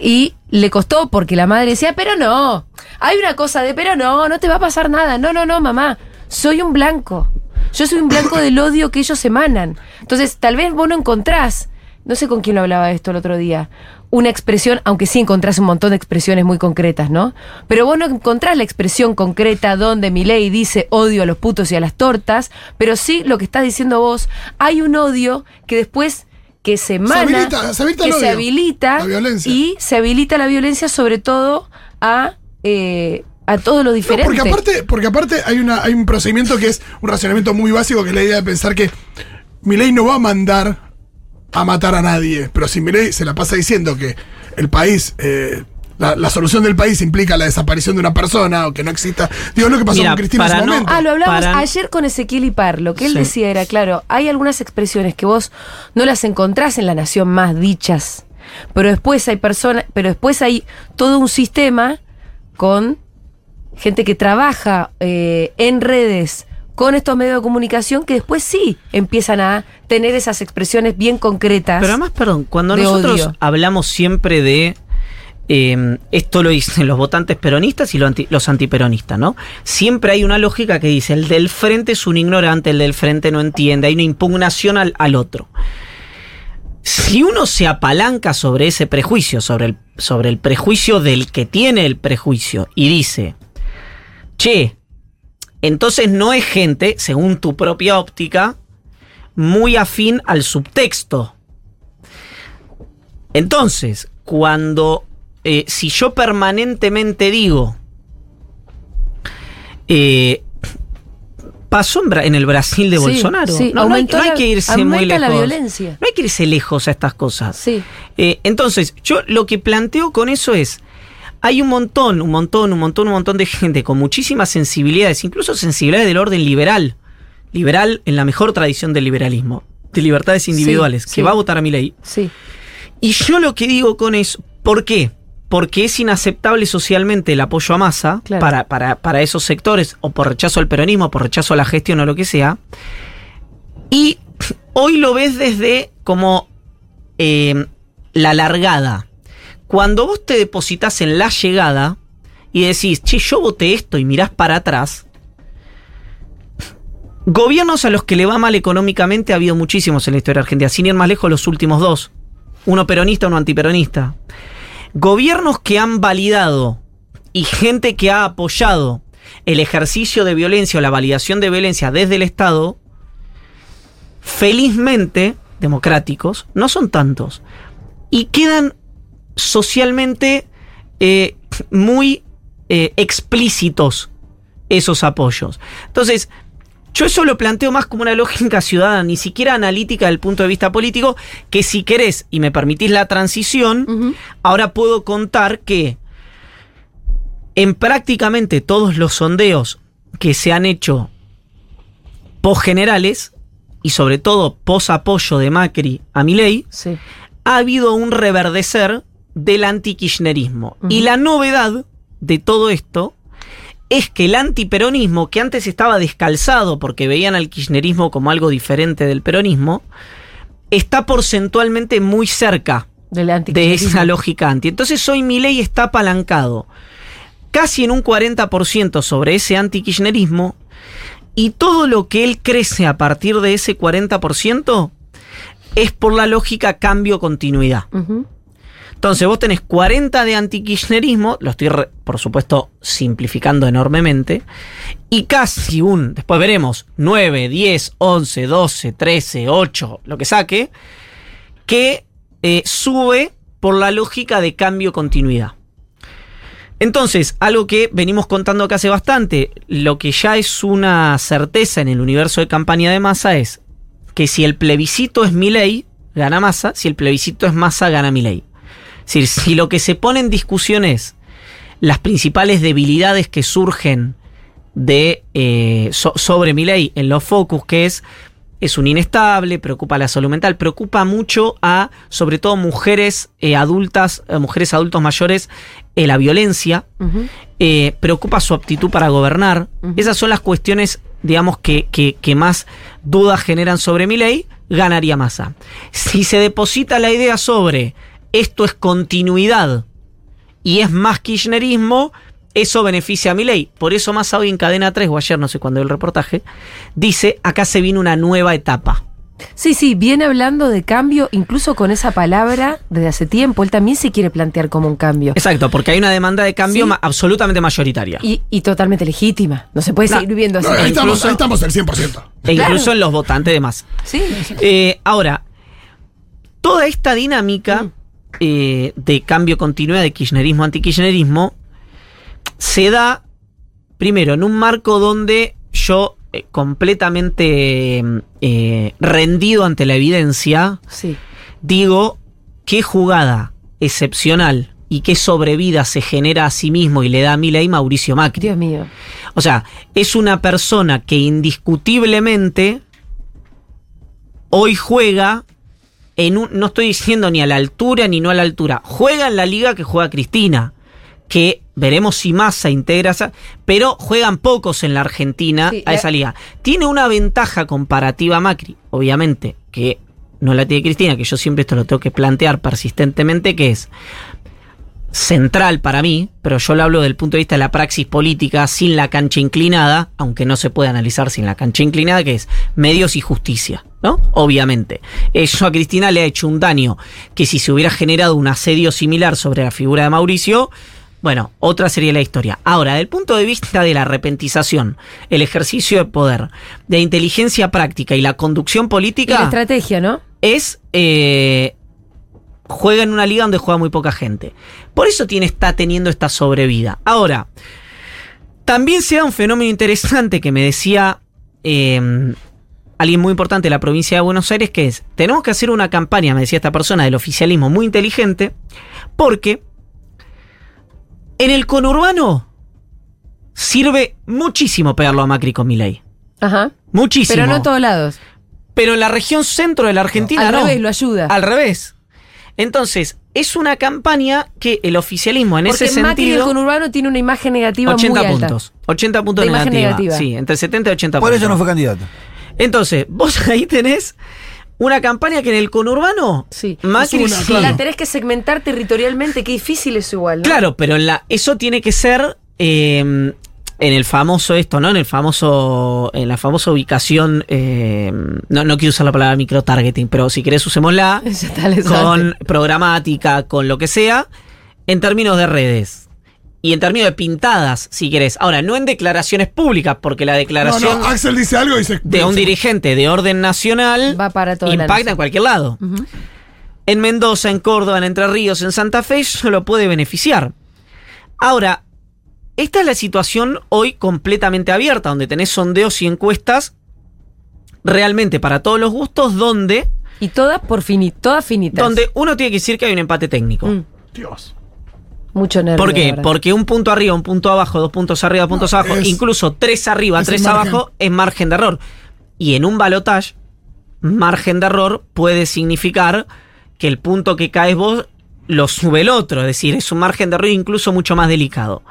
Speaker 3: Y le costó porque la madre decía, pero no, hay una cosa de, pero no, no te va a pasar nada, no, no, no, mamá, soy un blanco. Yo soy un blanco del odio que ellos emanan. Entonces, tal vez vos no encontrás, no sé con quién lo hablaba esto el otro día, una expresión, aunque sí encontrás un montón de expresiones muy concretas, ¿no? Pero vos no encontrás la expresión concreta donde mi ley dice odio a los putos y a las tortas, pero sí lo que estás diciendo vos, hay un odio que después que se emana,
Speaker 4: habilita- se habilita
Speaker 3: que se habilita
Speaker 4: la violencia.
Speaker 3: y se habilita la violencia sobre todo a, eh, a todo lo
Speaker 4: No,
Speaker 3: diferente.
Speaker 4: porque aparte, porque aparte hay, una, hay un procedimiento que es un racionamiento muy básico, que es la idea de pensar que Milei no va a mandar a matar a nadie, pero si Milei se la pasa diciendo que el país, eh, la, la solución del país implica la desaparición de una persona o que no exista, digo lo que pasó
Speaker 6: Mira,
Speaker 4: con Cristina en su
Speaker 6: no-
Speaker 4: momento.
Speaker 3: Ah, lo hablamos
Speaker 6: Para-
Speaker 3: ayer con Ezequiel Ipar. Lo que él
Speaker 6: Sí.
Speaker 3: decía era, claro, hay algunas expresiones que vos no las encontrás en la nación más dichas Pero después hay personas, pero después hay todo un sistema con gente que trabaja eh, en redes con estos medios de comunicación que después sí empiezan a tener esas expresiones bien concretas.
Speaker 6: Pero además, perdón, cuando nosotros
Speaker 3: odio.
Speaker 6: hablamos siempre de. Eh, esto lo dicen los votantes peronistas y los, anti- los antiperonistas, ¿no? Siempre hay una lógica que dice: el del frente es un ignorante, el del frente no entiende, hay una impugnación al, al otro. Si uno se apalanca sobre ese prejuicio, sobre el, sobre el prejuicio del que tiene el prejuicio, y dice: Che, entonces no es gente, según tu propia óptica, muy afín al subtexto. Entonces, cuando, eh, si yo permanentemente digo, eh, pasó en, el Brasil de
Speaker 3: Sí,
Speaker 6: Bolsonaro,
Speaker 3: sí,
Speaker 6: no, no hay, no que irse muy lejos.
Speaker 3: la violencia.
Speaker 6: No hay que irse lejos a estas cosas.
Speaker 3: Sí.
Speaker 6: Eh, entonces, yo lo que planteo con eso es, hay un montón, un montón, un montón, un montón de gente con muchísimas sensibilidades, incluso sensibilidades del orden liberal, liberal en la mejor tradición del liberalismo, de libertades individuales, que va a votar a mi ley.
Speaker 3: Sí.
Speaker 6: Y yo lo que digo con eso, ¿por qué? Porque es inaceptable socialmente el apoyo a masa
Speaker 3: Claro.
Speaker 6: para, para, para esos sectores, o por rechazo al peronismo, por rechazo a la gestión o lo que sea. Y hoy lo ves desde como eh, la largada. Cuando vos te depositas en la llegada y decís, che, yo voté esto y mirás para atrás, gobiernos a los que le va mal económicamente ha habido muchísimos en la historia argentina, sin ir más lejos los últimos dos. Uno peronista, uno antiperonista. Gobiernos que han validado y gente que ha apoyado el ejercicio de violencia o la validación de violencia desde el Estado, felizmente democráticos, no son tantos. Y quedan socialmente eh, muy eh, explícitos esos apoyos. Entonces, yo eso lo planteo más como una lógica ciudadana, ni siquiera analítica del punto de vista político, que si querés y me permitís la transición, ahora puedo contar que en prácticamente todos los sondeos que se han hecho post generales y sobre todo pos apoyo de Macri a Milei,
Speaker 3: Sí.
Speaker 6: ha habido un reverdecer del antikirchnerismo.
Speaker 3: Ujú.
Speaker 6: Y la novedad de todo esto es que el antiperonismo, que antes estaba descalzado porque veían al kirchnerismo como algo diferente del peronismo, está porcentualmente muy cerca de esa lógica anti. Entonces hoy Milei está apalancado casi en un 40% sobre ese antikirchnerismo y todo lo que él crece a partir de ese 40% es por la lógica cambio-continuidad.
Speaker 3: Ujú.
Speaker 6: Entonces vos tenés 40 de antikirchnerismo, lo estoy por supuesto simplificando enormemente, y casi un, después veremos, 9, 10, 11, 12, 13, 8, lo que saque, que eh, sube por la lógica de cambio-continuidad. Entonces, algo que venimos contando que hace bastante, lo que ya es una certeza en el universo de campaña de masa es que si el plebiscito es Milei, gana masa, si el plebiscito es masa, gana Milei. Es decir, si lo que se pone en discusión es las principales debilidades que surgen de eh, so- sobre Milei en los focus, que es es un inestable, preocupa la salud mental, preocupa mucho a, sobre todo, mujeres eh, adultas, eh, mujeres adultos mayores, la violencia, preocupa su aptitud para gobernar. Esas son las cuestiones, digamos, que, que- que más dudas generan sobre mi ley, ganaría masa. Si se deposita la idea sobre esto es continuidad y es más kirchnerismo, eso beneficia a mi ley. Por eso más hoy en Cadena 3, o ayer no sé cuándo el reportaje, dice, acá se viene una nueva etapa.
Speaker 3: Sí, sí, viene hablando de cambio, incluso con esa palabra desde hace tiempo. Él también se quiere plantear como un cambio.
Speaker 6: Exacto, porque hay una demanda de cambio
Speaker 3: Sí.
Speaker 6: ma- absolutamente mayoritaria.
Speaker 3: Y, y totalmente legítima. No se puede
Speaker 6: No,
Speaker 3: seguir viviendo así.
Speaker 4: No, ahí, estamos, ahí estamos al 100%.
Speaker 6: e incluso en los votantes de más.
Speaker 3: Sí.
Speaker 6: Eh, ahora, toda esta dinámica
Speaker 3: Mm.
Speaker 6: Eh, de cambio continuidad de kirchnerismo antikirchnerismo se da primero en un marco donde yo eh, completamente eh, rendido ante la evidencia
Speaker 3: Sí.
Speaker 6: digo qué jugada excepcional y qué sobrevida se genera a sí mismo y le da a Milei Mauricio Macri.
Speaker 3: Dios mío.
Speaker 6: O sea, es una persona que indiscutiblemente hoy juega en un, no estoy diciendo ni a la altura ni no a la altura, juega en la liga que juega Cristina, que veremos si Massa integra esa, pero juegan pocos en la Argentina
Speaker 3: Sí,
Speaker 6: a esa liga. Tiene una ventaja comparativa a Macri, obviamente, que no la tiene Cristina, que yo siempre esto lo tengo que plantear persistentemente, que es central para mí, pero yo lo hablo del punto de vista de la praxis política sin la cancha inclinada, aunque no se puede analizar sin la cancha inclinada, que es medios y justicia, ¿no? Obviamente. Eso a Cristina le ha hecho un daño que si se hubiera generado un asedio similar sobre la figura de Mauricio, bueno, otra sería la historia. Ahora, del punto de vista de la arrepentización, el ejercicio de poder, de inteligencia práctica y la conducción
Speaker 3: Y la
Speaker 6: política
Speaker 3: estrategia, ¿no?
Speaker 6: es eh, juega en una liga donde juega muy poca gente. Por eso tiene, está teniendo esta sobrevida. Ahora, también se da un fenómeno interesante que me decía eh, alguien muy importante de la provincia de Buenos Aires, que es, tenemos que hacer una campaña, me decía esta persona, del oficialismo muy inteligente, porque en el conurbano sirve muchísimo pegarlo a Macri con Milei.
Speaker 3: Ajá.
Speaker 6: Muchísimo.
Speaker 3: Pero no en todos lados.
Speaker 6: Pero en la región centro de la Argentina
Speaker 3: Al
Speaker 6: no.
Speaker 3: revés, lo ayuda.
Speaker 6: Al revés. Entonces, es una campaña que el oficialismo en
Speaker 3: Porque
Speaker 6: ese
Speaker 3: Macri del
Speaker 6: sentido.
Speaker 3: conurbano tiene una imagen negativa
Speaker 6: 80
Speaker 3: muy alta.
Speaker 6: puntos. 80 puntos
Speaker 3: De imagen
Speaker 6: negativa.
Speaker 3: negativa.
Speaker 6: Sí, entre 70 y 80
Speaker 5: Por
Speaker 6: puntos.
Speaker 5: eso no fue candidato.
Speaker 6: Entonces, vos ahí tenés una campaña que en el conurbano.
Speaker 3: Sí.
Speaker 6: Macri
Speaker 4: Es una,
Speaker 6: sí-
Speaker 4: claro.
Speaker 3: La tenés que segmentar territorialmente, qué difícil es igual, ¿no?
Speaker 6: Claro, pero en la, eso tiene que ser eh, en el famoso esto, ¿no? En el famoso, en la famosa ubicación, eh, no, no quiero usar la palabra microtargeting, pero si querés usémosla, con programática, con lo que sea, en términos de redes. Y en términos de pintadas, si querés. Ahora, no en declaraciones públicas, porque la declaración
Speaker 4: no, Axel dice algo y se.
Speaker 6: de un dirigente de orden nacional
Speaker 3: Va para toda la
Speaker 6: impacta en cualquier lado. En Mendoza, en Córdoba, en Entre Ríos, en Santa Fe, eso lo puede beneficiar. Ahora, esta es la situación hoy completamente abierta, donde tenés sondeos y encuestas realmente para todos los gustos, donde,
Speaker 3: Y todas por fini, todas finitas.
Speaker 6: donde uno tiene que decir que hay un empate técnico.
Speaker 3: Mm,
Speaker 4: Dios.
Speaker 3: mucho nervio.
Speaker 6: ¿Por qué? Porque un punto arriba, un punto abajo, dos puntos arriba, dos puntos
Speaker 4: No,
Speaker 6: abajo,
Speaker 4: es-
Speaker 6: incluso tres arriba,
Speaker 4: es
Speaker 6: tres
Speaker 4: margen.
Speaker 6: abajo, es margen de error. Y en un balotage, margen de error puede significar que el punto que caes vos lo sube el otro. Es decir, es un margen de error incluso mucho más delicado.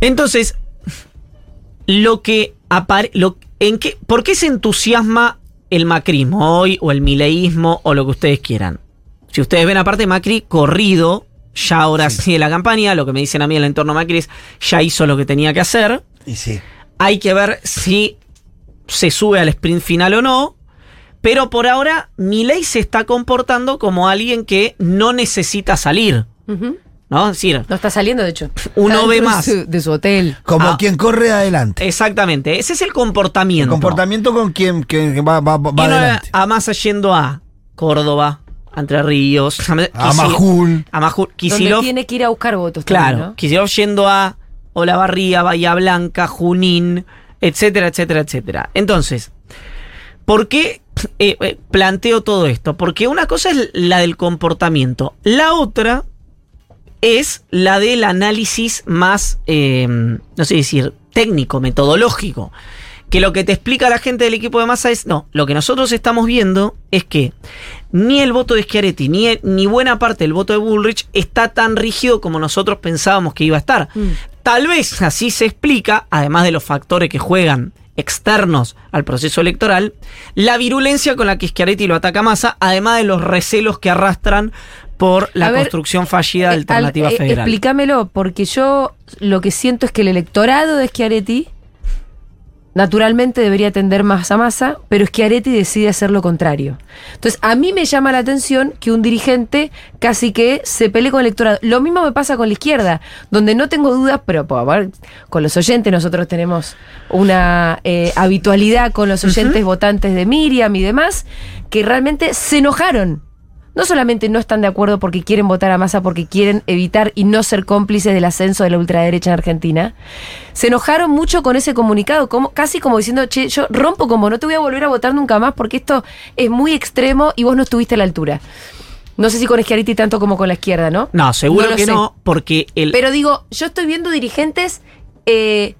Speaker 6: Entonces, lo que apare lo, en qué, ¿por qué se entusiasma el macrismo hoy o el mileísmo o lo que ustedes quieran? Si ustedes ven aparte Macri corrido, ya ahora sí de la campaña, lo que me dicen a mí en el entorno Macri es ya hizo lo que tenía que hacer.
Speaker 5: Y sí.
Speaker 6: Hay que ver si se sube al sprint final o no. Pero por ahora, Milei se está comportando como alguien que no necesita salir. ¿No? Es decir,
Speaker 3: No está saliendo, de hecho.
Speaker 6: Uno ve más.
Speaker 3: su- De su hotel.
Speaker 5: Como
Speaker 6: Ah.
Speaker 5: quien corre adelante.
Speaker 6: exactamente, ese es el
Speaker 5: El
Speaker 6: comportamiento.
Speaker 5: comportamiento con quien, quien va, va, va adelante.
Speaker 6: a Massa yendo a Córdoba, Entre Ríos, a,
Speaker 5: Majul.
Speaker 6: A Majul.
Speaker 3: Donde
Speaker 6: Kicillof,
Speaker 3: tiene que ir a buscar votos.
Speaker 6: claro.
Speaker 3: también, ¿no?
Speaker 6: Kicillof yendo a Olavarría, Bahía Blanca, Junín, etcétera, etcétera, etcétera. Entonces, ¿por qué eh, eh, planteo todo esto? Porque una cosa es la del comportamiento. La otra es la del análisis más, eh, no sé decir, técnico, metodológico. Que lo que te explica la gente del equipo de masa es, no, lo que nosotros estamos viendo es que ni el voto de Schiaretti, ni, ni buena parte del voto de Bullrich está tan rígido como nosotros pensábamos que iba a estar.
Speaker 3: Mm.
Speaker 6: Tal vez así se explica, además de los factores que juegan externos al proceso electoral, la virulencia con la que Schiaretti lo ataca a Massa, además de los recelos que arrastran por la
Speaker 3: A ver,
Speaker 6: construcción fallida de
Speaker 3: Eh,
Speaker 6: alternativa
Speaker 3: al- eh,
Speaker 6: federal.
Speaker 3: Explícamelo, porque yo lo que siento es que el electorado de Schiaretti naturalmente debería tender más a masa, pero Schiaretti decide hacer lo contrario. Entonces, a mí me llama la atención que un dirigente casi que se pelee con el electorado. Lo mismo me pasa con la izquierda, donde no tengo dudas, pero favor, con los oyentes nosotros tenemos una eh, habitualidad con los oyentes votantes de Miriam y demás, que realmente se enojaron no solamente no están de acuerdo porque quieren votar a masa, porque quieren evitar y no ser cómplices del ascenso de la ultraderecha en Argentina, se enojaron mucho con ese comunicado, como, casi como diciendo, che, yo rompo como no te voy a volver a votar nunca más porque esto es muy extremo y vos no estuviste a la altura. No sé si con Schiaretti tanto como con la izquierda, ¿no?
Speaker 6: No, seguro que
Speaker 3: sé.
Speaker 6: no, porque el...
Speaker 3: Pero digo, yo estoy viendo dirigentes eh,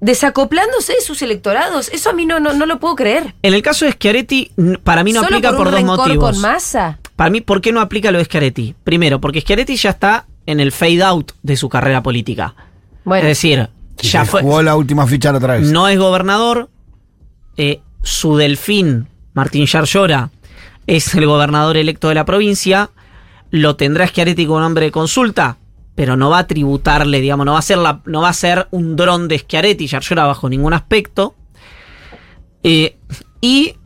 Speaker 3: desacoplándose de sus electorados. Eso a mí no, no, no lo puedo creer.
Speaker 6: En el caso de Schiaretti, para mí no
Speaker 3: Solo
Speaker 6: aplica
Speaker 3: por,
Speaker 6: por,
Speaker 3: un
Speaker 6: dos
Speaker 3: rencor
Speaker 6: motivos.
Speaker 3: con masa.
Speaker 6: Para mí, ¿por qué no aplica lo de Schiaretti? Primero, porque Schiaretti ya está en el fade out de su carrera política.
Speaker 3: Bueno,
Speaker 6: Es decir,
Speaker 5: Y
Speaker 6: ya fue.
Speaker 5: Jugó la última ficha otra vez.
Speaker 6: No es gobernador. eh, su delfín, Martín Yarlora, es el gobernador electo de la provincia. Lo tendrá Schiaretti como nombre de consulta, pero no va a tributarle, digamos, no va a ser, la, no va a ser un dron de Schiaretti, Yarlora bajo ningún aspecto. Eh, y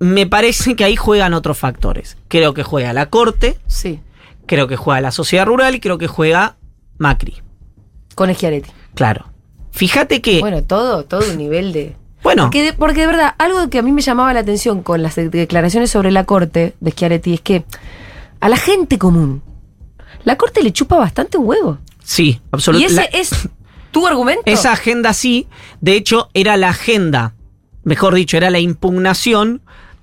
Speaker 6: me parece que ahí juegan otros factores. Creo que juega la corte,
Speaker 3: sí,
Speaker 6: creo que juega la sociedad rural y creo que juega Macri.
Speaker 3: con Schiaretti.
Speaker 6: Claro. Fíjate que.
Speaker 3: Bueno, todo, todo un nivel de...
Speaker 6: bueno
Speaker 3: Porque de, porque de verdad, algo que a mí me llamaba la atención con las de- declaraciones sobre la corte de Schiaretti es que a la gente común, la corte le chupa bastante un huevo.
Speaker 6: sí,
Speaker 3: Y
Speaker 6: absolutamente.
Speaker 3: ese es tu argumento.
Speaker 6: Esa agenda sí, de hecho, era la agenda, mejor dicho, era la impugnación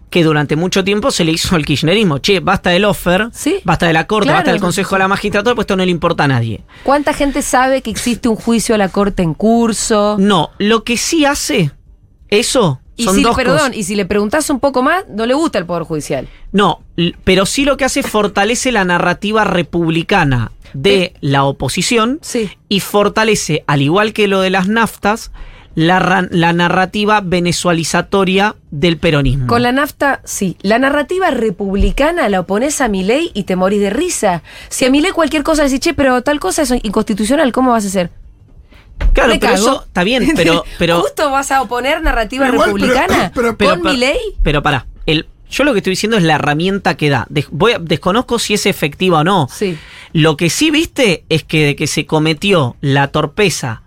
Speaker 6: que durante mucho tiempo se le hizo al kirchnerismo. Che, basta del offer,
Speaker 3: Sí,
Speaker 6: basta de la corte,
Speaker 3: claro.
Speaker 6: basta del consejo de la magistratura, pues esto no le importa a nadie.
Speaker 3: ¿Cuánta gente sabe que existe un juicio a la corte en curso?
Speaker 6: No, lo que sí hace eso
Speaker 3: Y
Speaker 6: son
Speaker 3: si,
Speaker 6: dos
Speaker 3: perdón,
Speaker 6: cosas.
Speaker 3: y si le preguntás un poco más, no le gusta el Poder Judicial.
Speaker 6: No, pero sí lo que hace es fortalece la narrativa republicana de la oposición
Speaker 3: Sí.
Speaker 6: y fortalece, al igual que lo de las naftas, la, la narrativa venezualizatoria del peronismo.
Speaker 3: Con la nafta, sí. La narrativa republicana la opones a Milei y te morís de risa. Si a Milei cualquier cosa le decís, che, pero tal cosa es inconstitucional, ¿cómo vas a hacer?
Speaker 6: Claro, pero
Speaker 3: cago.
Speaker 6: eso está bien, pero, pero,
Speaker 3: ¿Justo vas a oponer narrativa
Speaker 4: Pero igual, pero-
Speaker 3: republicana
Speaker 4: pero-
Speaker 6: pero,
Speaker 3: con
Speaker 6: pero-
Speaker 3: Milei?
Speaker 6: pero pará, el, yo lo que estoy diciendo es la herramienta que da. Des- voy a- desconozco si es efectiva o no.
Speaker 3: Sí.
Speaker 6: Lo que sí viste es que de que se cometió la torpeza,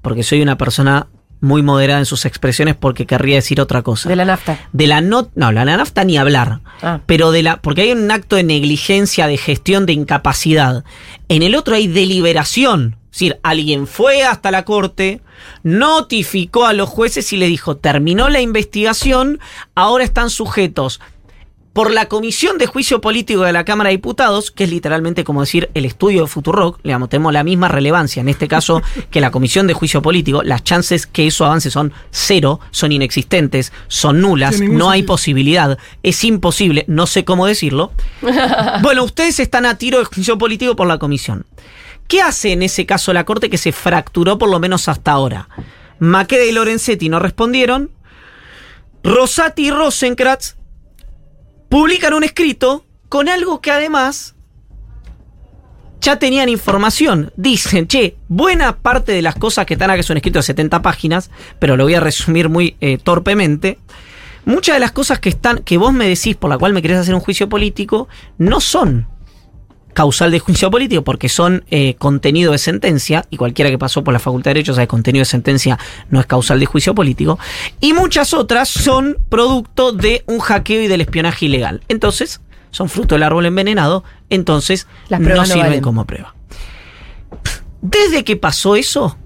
Speaker 6: porque soy una persona muy moderada en sus expresiones porque querría decir otra cosa.
Speaker 3: De la nafta.
Speaker 6: De la no, no, la nafta ni hablar.
Speaker 3: Ah.
Speaker 6: Pero de la, porque hay un acto de negligencia, de gestión, de incapacidad. En el otro hay deliberación. Es decir, alguien fue hasta la corte, notificó a los jueces y le dijo, terminó la investigación, ahora están sujetos por la Comisión de Juicio Político de la Cámara de Diputados, que es literalmente como decir el estudio de Futurock, digamos, tenemos la misma relevancia en este caso que la Comisión de Juicio Político, las chances que eso avance son cero, son inexistentes, son nulas, no hay
Speaker 4: sentido.
Speaker 6: posibilidad, es imposible, no sé cómo decirlo. bueno, ustedes están a tiro de juicio político por la Comisión. ¿Qué hace en ese caso la Corte que se fracturó por lo menos hasta ahora? Maqueda y Lorenzetti no respondieron. Rosati y Rosenkratz publican un escrito con algo que además ya tenían información. Dicen, che, buena parte de las cosas que están acá son escritos de 70 páginas, pero lo voy a resumir muy eh, torpemente. Muchas de las cosas que están, que vos me decís por la cual me querés hacer un juicio político, no son causal de juicio político porque son eh, contenido de sentencia y cualquiera que pasó por la Facultad de Derecho sabe que contenido de sentencia no es causal de juicio político y muchas otras son producto de un hackeo y del espionaje ilegal. Entonces, son fruto del árbol envenenado, entonces
Speaker 3: Las
Speaker 6: no sirven
Speaker 3: valen.
Speaker 6: como prueba. Desde que pasó eso,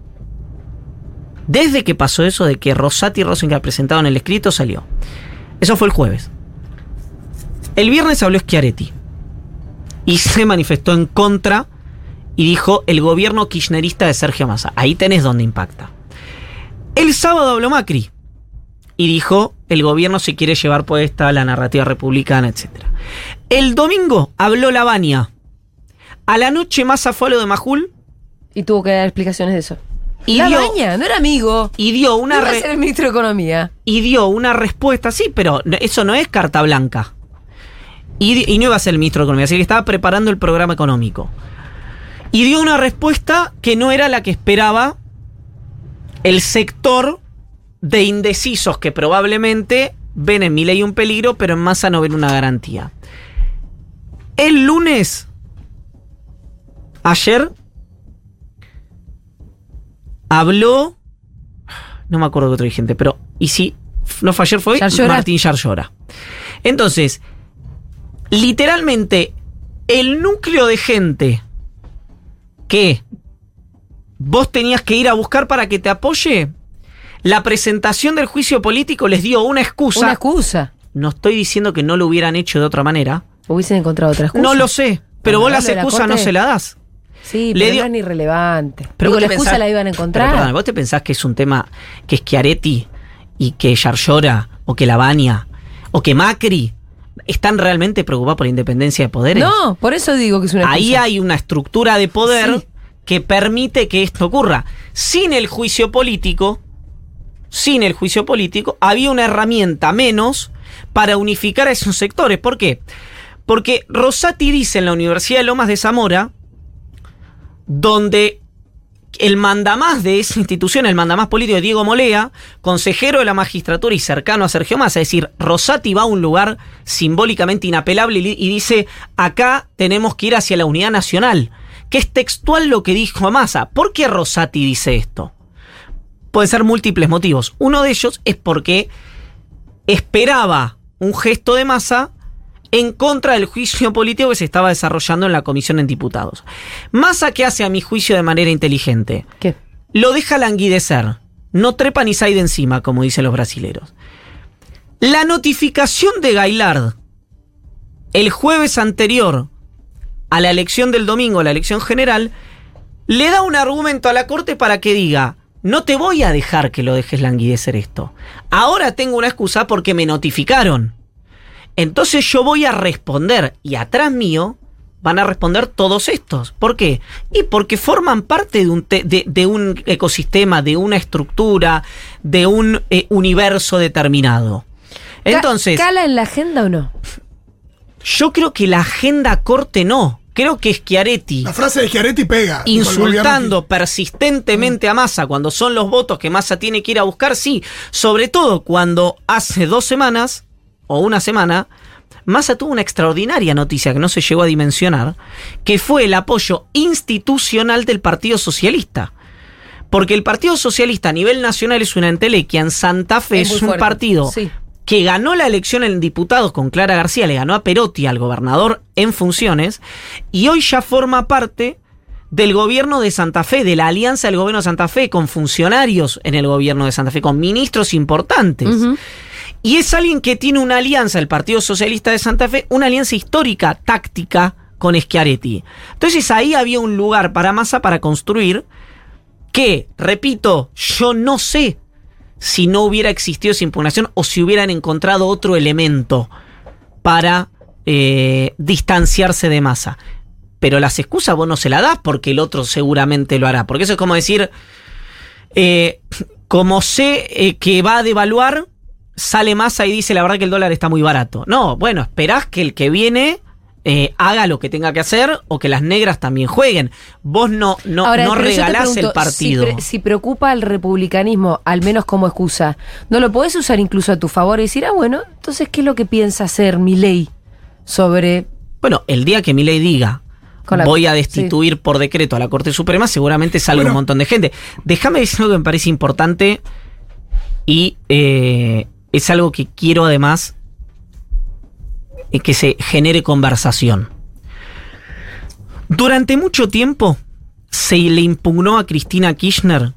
Speaker 6: desde que pasó eso de que Rosati y Rosenthal presentaron el escrito, salió. Eso fue el jueves. El viernes habló Schiaretti y se manifestó en contra y dijo el gobierno kirchnerista de Sergio Massa. Ahí tenés donde impacta. El sábado habló Macri y dijo el gobierno se quiere llevar puesta la narrativa republicana, etc. El domingo habló Lavania. A la noche Massa fue a lo de Majul
Speaker 3: Y tuvo que dar explicaciones de eso.
Speaker 6: y
Speaker 3: la
Speaker 6: dio,
Speaker 3: baña, no era amigo.
Speaker 6: y dio una
Speaker 3: No iba a
Speaker 6: re-
Speaker 3: ser el ministro de Economía.
Speaker 6: y dio una respuesta, sí, pero eso no es carta blanca. Y, no iba a ser el ministro de Economía, así que estaba preparando el programa económico. Y dio una respuesta que no era la que esperaba el sector de indecisos que probablemente ven en mi ley un peligro, pero en masa no ven una garantía. El lunes, ayer, habló no me acuerdo de otro dirigente, pero y si no fue ayer fue hoy,
Speaker 3: Yarlora.
Speaker 6: Martín Yarlora. Entonces, literalmente el núcleo de gente que vos tenías que ir a buscar para que te apoye, la presentación del juicio político les dio una excusa.
Speaker 3: Una excusa.
Speaker 6: no estoy diciendo que no lo hubieran hecho de otra manera.
Speaker 3: Hubiesen encontrado otra excusa.
Speaker 6: No lo sé, pero vos la
Speaker 3: lo de la
Speaker 6: excusa no se la das.
Speaker 3: Sí,
Speaker 6: le
Speaker 3: pero
Speaker 6: dio-
Speaker 3: no es ni relevante.
Speaker 6: Pero
Speaker 3: Digo, la excusa la iban a
Speaker 6: Pero,
Speaker 3: encontrar.
Speaker 6: perdón, ¿Vos te pensás que es un tema que Schiaretti y que Yarlora o que Lavagna o que Macri están realmente preocupados por la independencia de poderes?
Speaker 3: no, por eso digo que es una
Speaker 6: Ahí hay una estructura de poder
Speaker 3: Sí.
Speaker 6: que permite que esto ocurra. Sin el juicio político, sin el juicio político, había una herramienta menos para unificar a esos sectores. ¿Por qué? Porque Rosati dice en la Universidad de Lomas de Zamora, donde el mandamás de esa institución, el mandamás político Diego Molea, consejero de la magistratura y cercano a Sergio Massa, es decir, Rosati va a un lugar simbólicamente inapelable y, dice, acá tenemos que ir hacia la unidad nacional, que es textual lo que dijo Massa. ¿Por qué Rosati dice esto? Pueden ser múltiples motivos. Uno de ellos es porque esperaba un gesto de Massa en contra del juicio político que se estaba desarrollando en la comisión en diputados. Massa que hace a mi juicio de manera inteligente,
Speaker 3: ¿Qué?
Speaker 6: lo deja languidecer, no trepa ni side encima, como dicen los brasileros. La notificación de Gailard el jueves anterior a la elección del domingo, la elección general, le da un argumento a la corte para que diga, no te voy a dejar que lo dejes languidecer esto. Ahora tengo una excusa porque me notificaron. Entonces yo voy a responder y atrás mío van a responder todos estos. ¿Por qué? Y porque forman parte de un, te- de, de un ecosistema, de una estructura, de un eh, universo determinado. Entonces,
Speaker 3: ¿Cala en la agenda o no?
Speaker 6: yo creo que la agenda corte no. Creo que Schiaretti
Speaker 4: La frase de Schiaretti pega.
Speaker 6: Insultando persistentemente a Massa cuando son los votos que Massa tiene que ir a buscar, sí. Sobre todo cuando hace dos semanas o una semana, Massa tuvo una extraordinaria noticia que no se llegó a dimensionar, que fue el apoyo institucional del Partido Socialista. Porque el Partido Socialista a nivel nacional es una entelequia, en Santa Fe es, un
Speaker 3: fuerte.
Speaker 6: partido
Speaker 3: Sí.
Speaker 6: que ganó la elección en diputados con Clara García, le ganó a Perotti, al gobernador en funciones, y hoy ya forma parte del gobierno de Santa Fe, de la alianza del gobierno de Santa Fe, con funcionarios en el gobierno de Santa Fe, con ministros importantes. Y es alguien que tiene una alianza, el Partido Socialista de Santa Fe, una alianza histórica, táctica con Schiaretti. Entonces ahí había un lugar para Massa para construir que, repito, yo no sé si no hubiera existido esa impugnación o si hubieran encontrado otro elemento para eh, distanciarse de Massa. Pero las excusas vos no se las das porque el otro seguramente lo hará. Porque eso es como decir, eh, como sé eh, que va a devaluar, sale Massa y dice la verdad que el dólar está muy barato. No, bueno, esperás que el que viene eh, haga lo que tenga que hacer o que las negras también jueguen. Vos no, no,
Speaker 3: Ahora,
Speaker 6: no regalás el partido.
Speaker 3: Si, pre- si preocupa al republicanismo, al menos como excusa, ¿no lo podés usar incluso a tu favor y decir, ah, bueno, entonces, ¿qué es lo que piensa hacer mi ley sobre.
Speaker 6: Bueno, el día que Milei diga
Speaker 3: Con la-
Speaker 6: voy a destituir por decreto a la Corte Suprema, seguramente salga
Speaker 4: Bueno.
Speaker 6: un montón de gente. Déjame decir algo que me parece importante y eh, es algo que quiero además eh, que se genere conversación. Durante mucho tiempo se le impugnó a Cristina Kirchner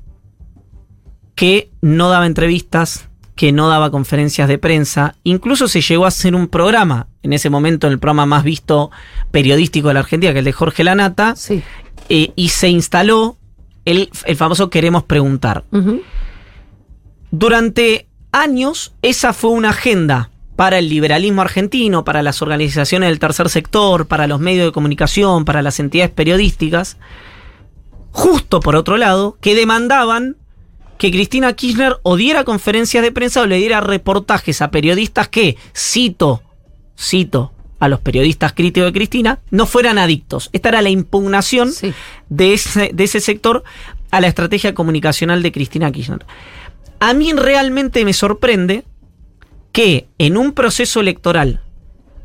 Speaker 6: que no daba entrevistas, que no daba conferencias de prensa, incluso se llegó a hacer un programa, en ese momento el programa más visto periodístico de la Argentina, que es el de Jorge Lanata,
Speaker 3: Sí.
Speaker 6: eh, y se instaló el, el famoso Queremos Preguntar. Durante años esa fue una agenda para el liberalismo argentino, para las organizaciones del tercer sector, para los medios de comunicación, para las entidades periodísticas, justo por otro lado, que demandaban que Cristina Kirchner o diera conferencias de prensa o le diera reportajes a periodistas que, cito, cito, a los periodistas críticos de Cristina, no fueran adictos. Esta era la impugnación
Speaker 3: Sí.
Speaker 6: de ese, de ese sector a la estrategia comunicacional de Cristina Kirchner. A mí realmente me sorprende que en un proceso electoral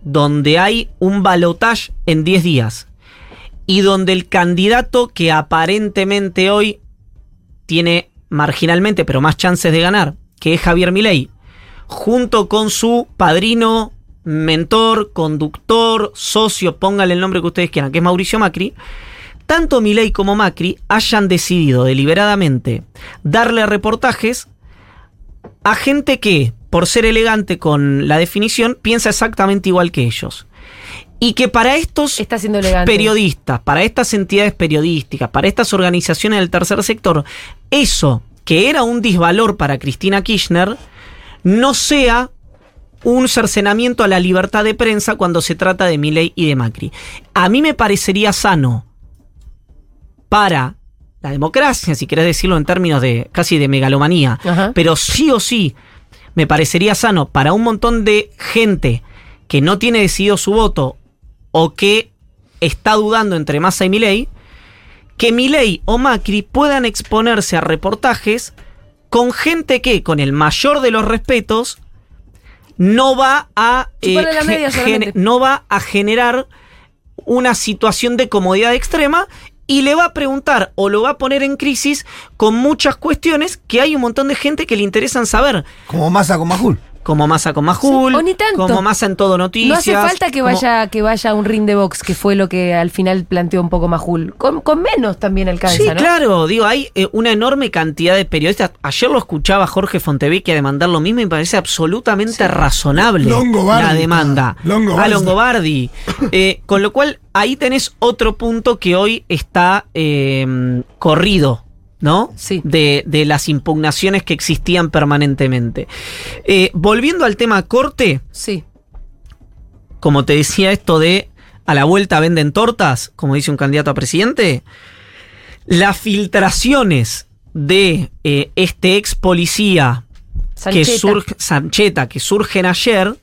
Speaker 6: donde hay un balotaje en 10 días y donde el candidato que aparentemente hoy tiene marginalmente, pero más chances de ganar, que es Javier Milei, junto con su padrino, mentor, conductor, socio, póngale el nombre que ustedes quieran, que es Mauricio Macri, tanto Milei como Macri hayan decidido deliberadamente darle reportajes a gente que, por ser elegante con la definición, piensa exactamente igual que ellos. Y que para estos
Speaker 3: Está siendo elegante.
Speaker 6: periodistas, para estas entidades periodísticas, para estas organizaciones del tercer sector, eso que era un disvalor para Cristina Kirchner, no sea un cercenamiento a la libertad de prensa cuando se trata de Milei y de Macri. A mí me parecería sano para la democracia, si querés decirlo en términos de casi de megalomanía,
Speaker 3: Ajá.
Speaker 6: pero sí o sí me parecería sano para un montón de gente que no tiene decidido su voto o que está dudando entre Massa y Milei, que Milei o Macri puedan exponerse a reportajes con gente que, con el mayor de los respetos, no va a eh, no va a generar una situación de comodidad extrema y le va a preguntar o lo va a poner en crisis con muchas cuestiones que hay un montón de gente que le interesan saber,
Speaker 5: Como masa con Majul.
Speaker 6: Como Massa con Majul,
Speaker 3: Sí, o ni tanto.
Speaker 6: como Massa en todo
Speaker 3: No
Speaker 6: noticias.
Speaker 3: hace falta que
Speaker 6: como-
Speaker 3: vaya, que vaya a un ring de box, que fue lo que al final planteó un poco Majul. Con, con menos también alcanza,
Speaker 6: Sí,
Speaker 3: ¿no?
Speaker 6: claro, digo, hay eh, una enorme cantidad de periodistas. Ayer lo escuchaba Jorge Fontevecchia demandar lo mismo y me parece absolutamente razonable
Speaker 4: Longobardi,
Speaker 6: la demanda.
Speaker 4: Longobardi.
Speaker 6: A Longobardi. Eh, con lo cual, ahí tenés otro punto que hoy está eh, corrido. ¿No?
Speaker 3: Sí.
Speaker 6: De, de las impugnaciones que existían permanentemente. Eh, volviendo al tema corte,
Speaker 3: Sí.
Speaker 6: como te decía esto de a la vuelta venden tortas, como dice un candidato a presidente, las filtraciones de eh, este ex policía que surge, Sancheta, que surgen ayer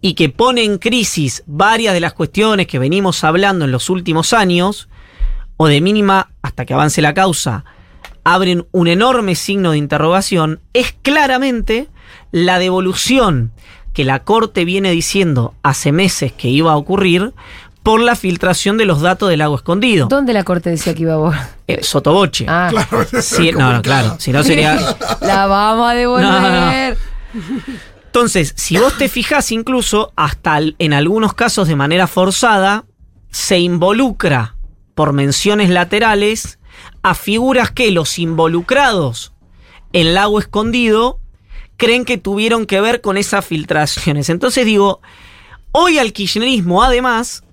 Speaker 6: y que pone en crisis varias de las cuestiones que venimos hablando en los últimos años, o de mínima hasta que avance la causa, abren un enorme signo de interrogación, es claramente la devolución que la Corte viene diciendo hace meses que iba a ocurrir por la filtración de los datos del lago escondido.
Speaker 3: ¿Dónde la corte decía que iba a borrar?
Speaker 6: Eh, sotoboche.
Speaker 3: Ah,
Speaker 6: Sí, no, no, claro. Si no sería.
Speaker 3: la vamos a devolver.
Speaker 6: No, Entonces, si vos te fijás, incluso hasta en algunos casos de manera forzada, se involucra por menciones laterales a figuras que los involucrados en Lago Escondido creen que tuvieron que ver con esas filtraciones. Entonces digo, hoy al kirchnerismo, además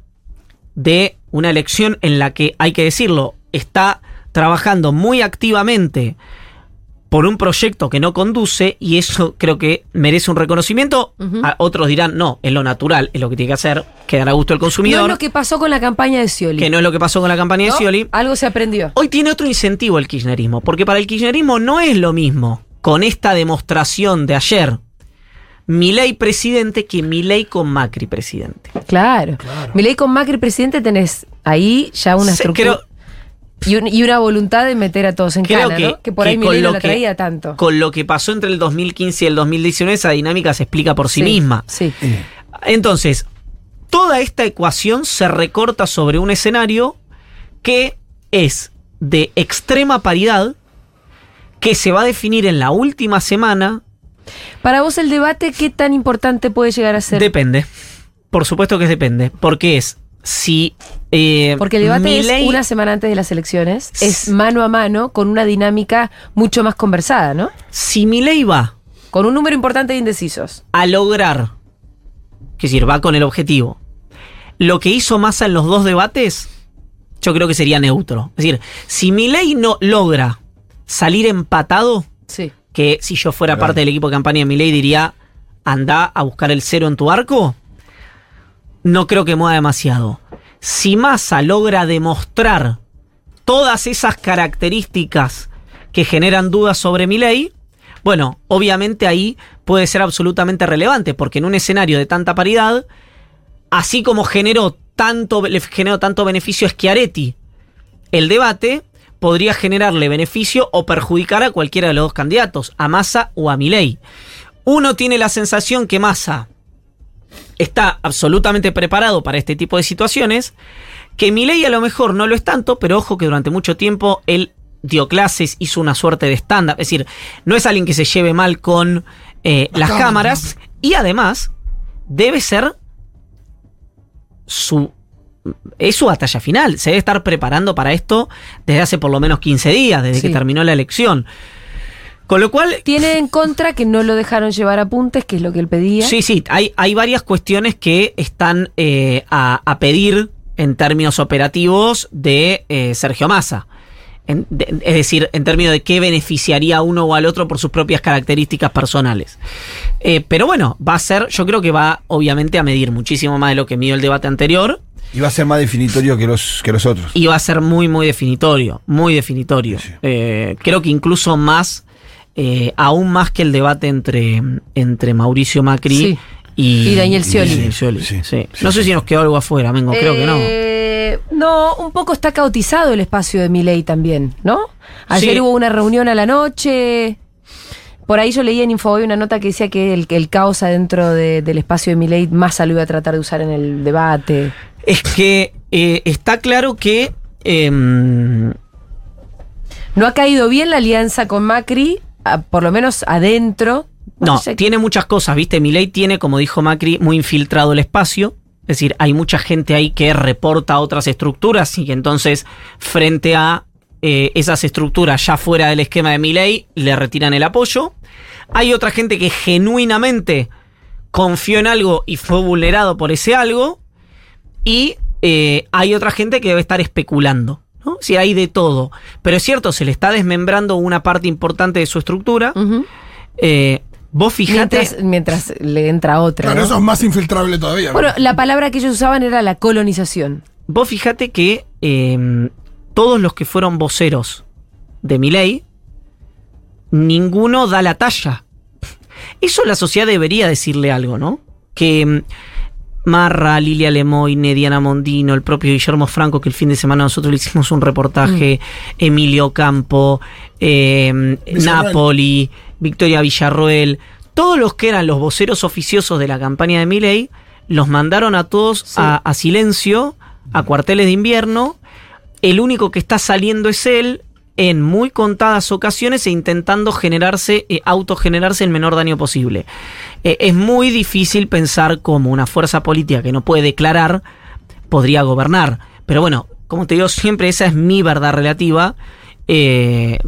Speaker 6: de una elección en la que, hay que decirlo, está trabajando muy activamente por un proyecto que no conduce y eso creo que merece un reconocimiento. A- otros dirán, no, es lo natural, es lo que tiene que hacer, que dará gusto al
Speaker 3: No
Speaker 6: consumidor,
Speaker 3: es lo que pasó con la campaña de Scioli.
Speaker 6: que no es lo que pasó con la campaña
Speaker 3: ¿no?
Speaker 6: de Scioli.
Speaker 3: Algo se aprendió.
Speaker 6: Hoy tiene otro incentivo el kirchnerismo, porque para el kirchnerismo no es lo mismo con esta demostración de ayer, Milei presidente, que Milei con Macri presidente.
Speaker 3: Claro. Mi ley con Macri presidente tenés ahí ya una
Speaker 6: Se-
Speaker 3: estructura.
Speaker 6: creo-
Speaker 3: y, un- y una voluntad de meter a todos en
Speaker 6: Creo
Speaker 3: cana,
Speaker 6: que,
Speaker 3: ¿no? Que por ahí
Speaker 6: que
Speaker 3: mi
Speaker 6: con
Speaker 3: ley no
Speaker 6: lo
Speaker 3: la traía tanto.
Speaker 6: Con lo que pasó entre el 2015 y el 2019, esa dinámica se explica por sí, misma.
Speaker 3: Sí.
Speaker 6: Entonces, toda esta ecuación se recorta sobre un escenario que es de extrema paridad, que se va a definir en la última semana.
Speaker 3: Para vos el debate, ¿qué tan importante puede llegar a ser?
Speaker 6: Depende. Por supuesto que depende. Porque es si. Eh,
Speaker 3: Porque el debate
Speaker 6: Milei-
Speaker 3: es una semana antes de las elecciones, es mano a mano, con una dinámica mucho más conversada, ¿no?
Speaker 6: Si Milei va
Speaker 3: Con un número importante de indecisos.
Speaker 6: a lograr. Es decir, va con el objetivo. Lo que hizo Massa en los dos debates, yo creo que sería neutro. Es decir, si Milei no logra salir empatado,
Speaker 3: Sí.
Speaker 6: que si yo fuera parte del equipo de campaña de Milei diría, anda a buscar el cero en tu arco, no creo que mueva demasiado. Si Massa logra demostrar todas esas características que generan dudas sobre Milei, bueno, obviamente ahí puede ser absolutamente relevante, porque en un escenario de tanta paridad, así como generó tanto, le generó tanto beneficio a Schiaretti el debate, podría generarle beneficio o perjudicar a cualquiera de los dos candidatos, a Massa o a Milei. Uno tiene la sensación que Massa está absolutamente preparado para este tipo de situaciones, que Milei a lo mejor no lo es tanto, pero ojo que durante mucho tiempo él dio clases, hizo una suerte de stand-up, es decir, no es alguien que se lleve mal con eh, las
Speaker 4: cámara.
Speaker 6: cámaras y además debe ser su es su batalla final. Se debe estar preparando para esto desde hace por lo menos 15 días, desde
Speaker 3: Sí.
Speaker 6: que terminó la elección. Con lo cual,
Speaker 3: Tiene en contra que no lo dejaron llevar apuntes, que es lo que él pedía.
Speaker 6: Sí, sí, hay, hay varias cuestiones que están eh, a, a pedir en términos operativos de eh, Sergio Massa. En- de- es decir, en términos de qué beneficiaría a uno o al otro por sus propias características personales. Eh, pero bueno, va a ser, yo creo que va obviamente a medir muchísimo más de lo que midió el debate anterior
Speaker 5: Y va a ser más definitorio que los, que los otros.
Speaker 6: y va a ser muy, muy definitorio, muy definitorio.
Speaker 5: Sí.
Speaker 6: Eh, creo que incluso más, eh, aún más que el debate entre, entre Mauricio Macri
Speaker 3: Sí.
Speaker 6: y,
Speaker 3: Y Daniel Scioli.
Speaker 6: y Scioli,
Speaker 5: Sí,
Speaker 6: sí.
Speaker 5: sí,
Speaker 6: No sé
Speaker 5: sí.
Speaker 6: si nos quedó algo afuera, Mengo, creo que no.
Speaker 3: Eh, no, un poco está caotizado el espacio de Milei también, ¿no? Ayer
Speaker 6: Sí.
Speaker 3: hubo una reunión a la noche. Por ahí yo leí en Infoboy una nota que decía que el, que el caos adentro de- del espacio de Milei Massa lo iba a tratar de usar en el debate.
Speaker 6: Es que eh, está claro que em,
Speaker 3: No ha caído bien la alianza con Macri, a- por lo menos adentro.
Speaker 6: No,
Speaker 3: sé-
Speaker 6: tiene muchas cosas, ¿viste? Milei tiene, como dijo Macri, muy infiltrado el espacio. Es decir, hay mucha gente ahí que reporta otras estructuras y que entonces, frente a eh, esas estructuras ya fuera del esquema de Milei, le retiran el apoyo. Hay otra gente que genuinamente confió en algo y fue vulnerado por ese algo. Y eh, hay otra gente que debe estar especulando. ¿No? Si hay de todo. Pero es cierto, se le está desmembrando una parte importante de su estructura. Eh, vos fijate.
Speaker 3: mientras, mientras le entra otra.
Speaker 4: Claro,
Speaker 3: ¿no?
Speaker 4: eso es más infiltrable todavía.
Speaker 3: Bueno, la palabra que ellos usaban era la colonización.
Speaker 6: Vos fijate que eh, todos los que fueron voceros de Milei, ninguno da la talla. Eso la sociedad debería decirle algo, ¿no? Que mm, Marra, Lilia Lemoyne, Diana Mondino, el propio Guillermo Franco, que el fin de semana nosotros le hicimos un reportaje, Emilio Campo, eh,
Speaker 4: Villarroel.
Speaker 6: Napoli, Victoria Villarroel, todos los que eran los voceros oficiosos de la campaña de Milei, los mandaron a todos a, a silencio, a cuarteles de invierno. El único que está saliendo es él en muy contadas ocasiones e intentando generarse, eh, autogenerarse el menor daño posible. Eh, es muy difícil pensar cómo una fuerza política que no puede declarar podría gobernar. Pero bueno, como te digo siempre, esa es mi verdad relativa. Eh,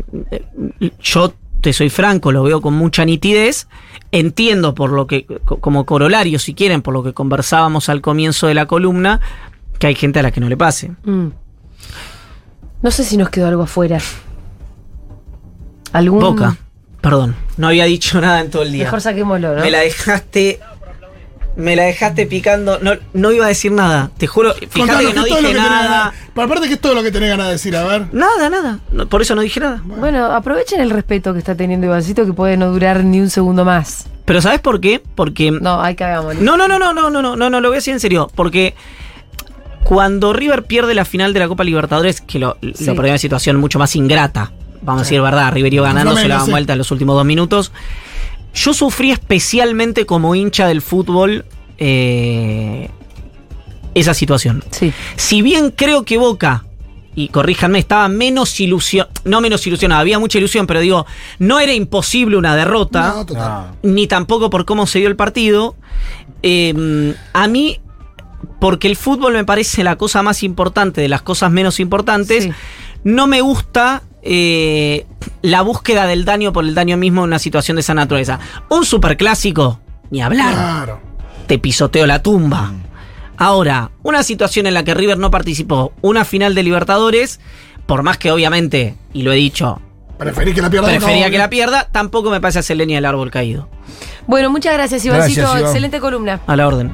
Speaker 6: yo te soy franco, lo veo con mucha nitidez. Entiendo por lo que, co- como corolario, si quieren, por lo que conversábamos al comienzo de la columna, que hay gente a la que no le pase.
Speaker 3: Mm. No sé si nos quedó algo afuera. ¿Algún...
Speaker 6: Boca, perdón, no había dicho nada en todo el día.
Speaker 3: Mejor saquémoslo, ¿no?
Speaker 6: Me la dejaste. Me la dejaste picando. No, no iba a decir nada. Te juro. Fíjate
Speaker 4: Contanos,
Speaker 6: que no dije
Speaker 4: que
Speaker 6: nada.
Speaker 4: Pero aparte que es todo lo que tenés ganas de decir, a ver.
Speaker 6: Nada, nada. No, por eso no dije nada.
Speaker 3: Bueno, aprovechen el respeto que está teniendo Ivancito, que puede no durar ni un segundo más.
Speaker 6: Pero ¿sabes por qué? Porque.
Speaker 3: No, ahí cagamos.
Speaker 6: No, no, no, no, no, no, no, no, no, lo voy a decir en serio. Porque cuando River pierde la final de la Copa Libertadores, que lo,
Speaker 3: Sí.
Speaker 6: lo perdió en una situación mucho más ingrata, vamos a decir verdad, River iba ganando, se la
Speaker 4: sí.
Speaker 6: vuelta en los últimos dos minutos. Yo sufrí especialmente como hincha del fútbol eh, esa situación.
Speaker 3: Sí.
Speaker 6: Si bien creo que Boca, y corríjanme, estaba menos ilusión, no menos ilusionada, había mucha ilusión, pero digo, no era imposible una derrota
Speaker 4: No, total.
Speaker 6: ni tampoco por cómo se dio el partido. Eh, a mí, porque el fútbol me parece la cosa más importante de las cosas menos importantes,
Speaker 3: Sí.
Speaker 6: no me gusta eh, la búsqueda del daño por el daño mismo en una situación de esa naturaleza. Un superclásico, ni hablar,
Speaker 4: Claro.
Speaker 6: te pisoteo la tumba. Ahora, una situación en la que River no participó, una final de Libertadores, por más que obviamente, y lo he dicho,
Speaker 4: Preferís que la pierda.
Speaker 6: prefería
Speaker 4: no,
Speaker 6: que la pierda, tampoco me parece hacer leña del árbol caído.
Speaker 3: Bueno, muchas gracias, Ivancito.
Speaker 5: Gracias, Iván.
Speaker 3: Excelente columna.
Speaker 6: A la orden.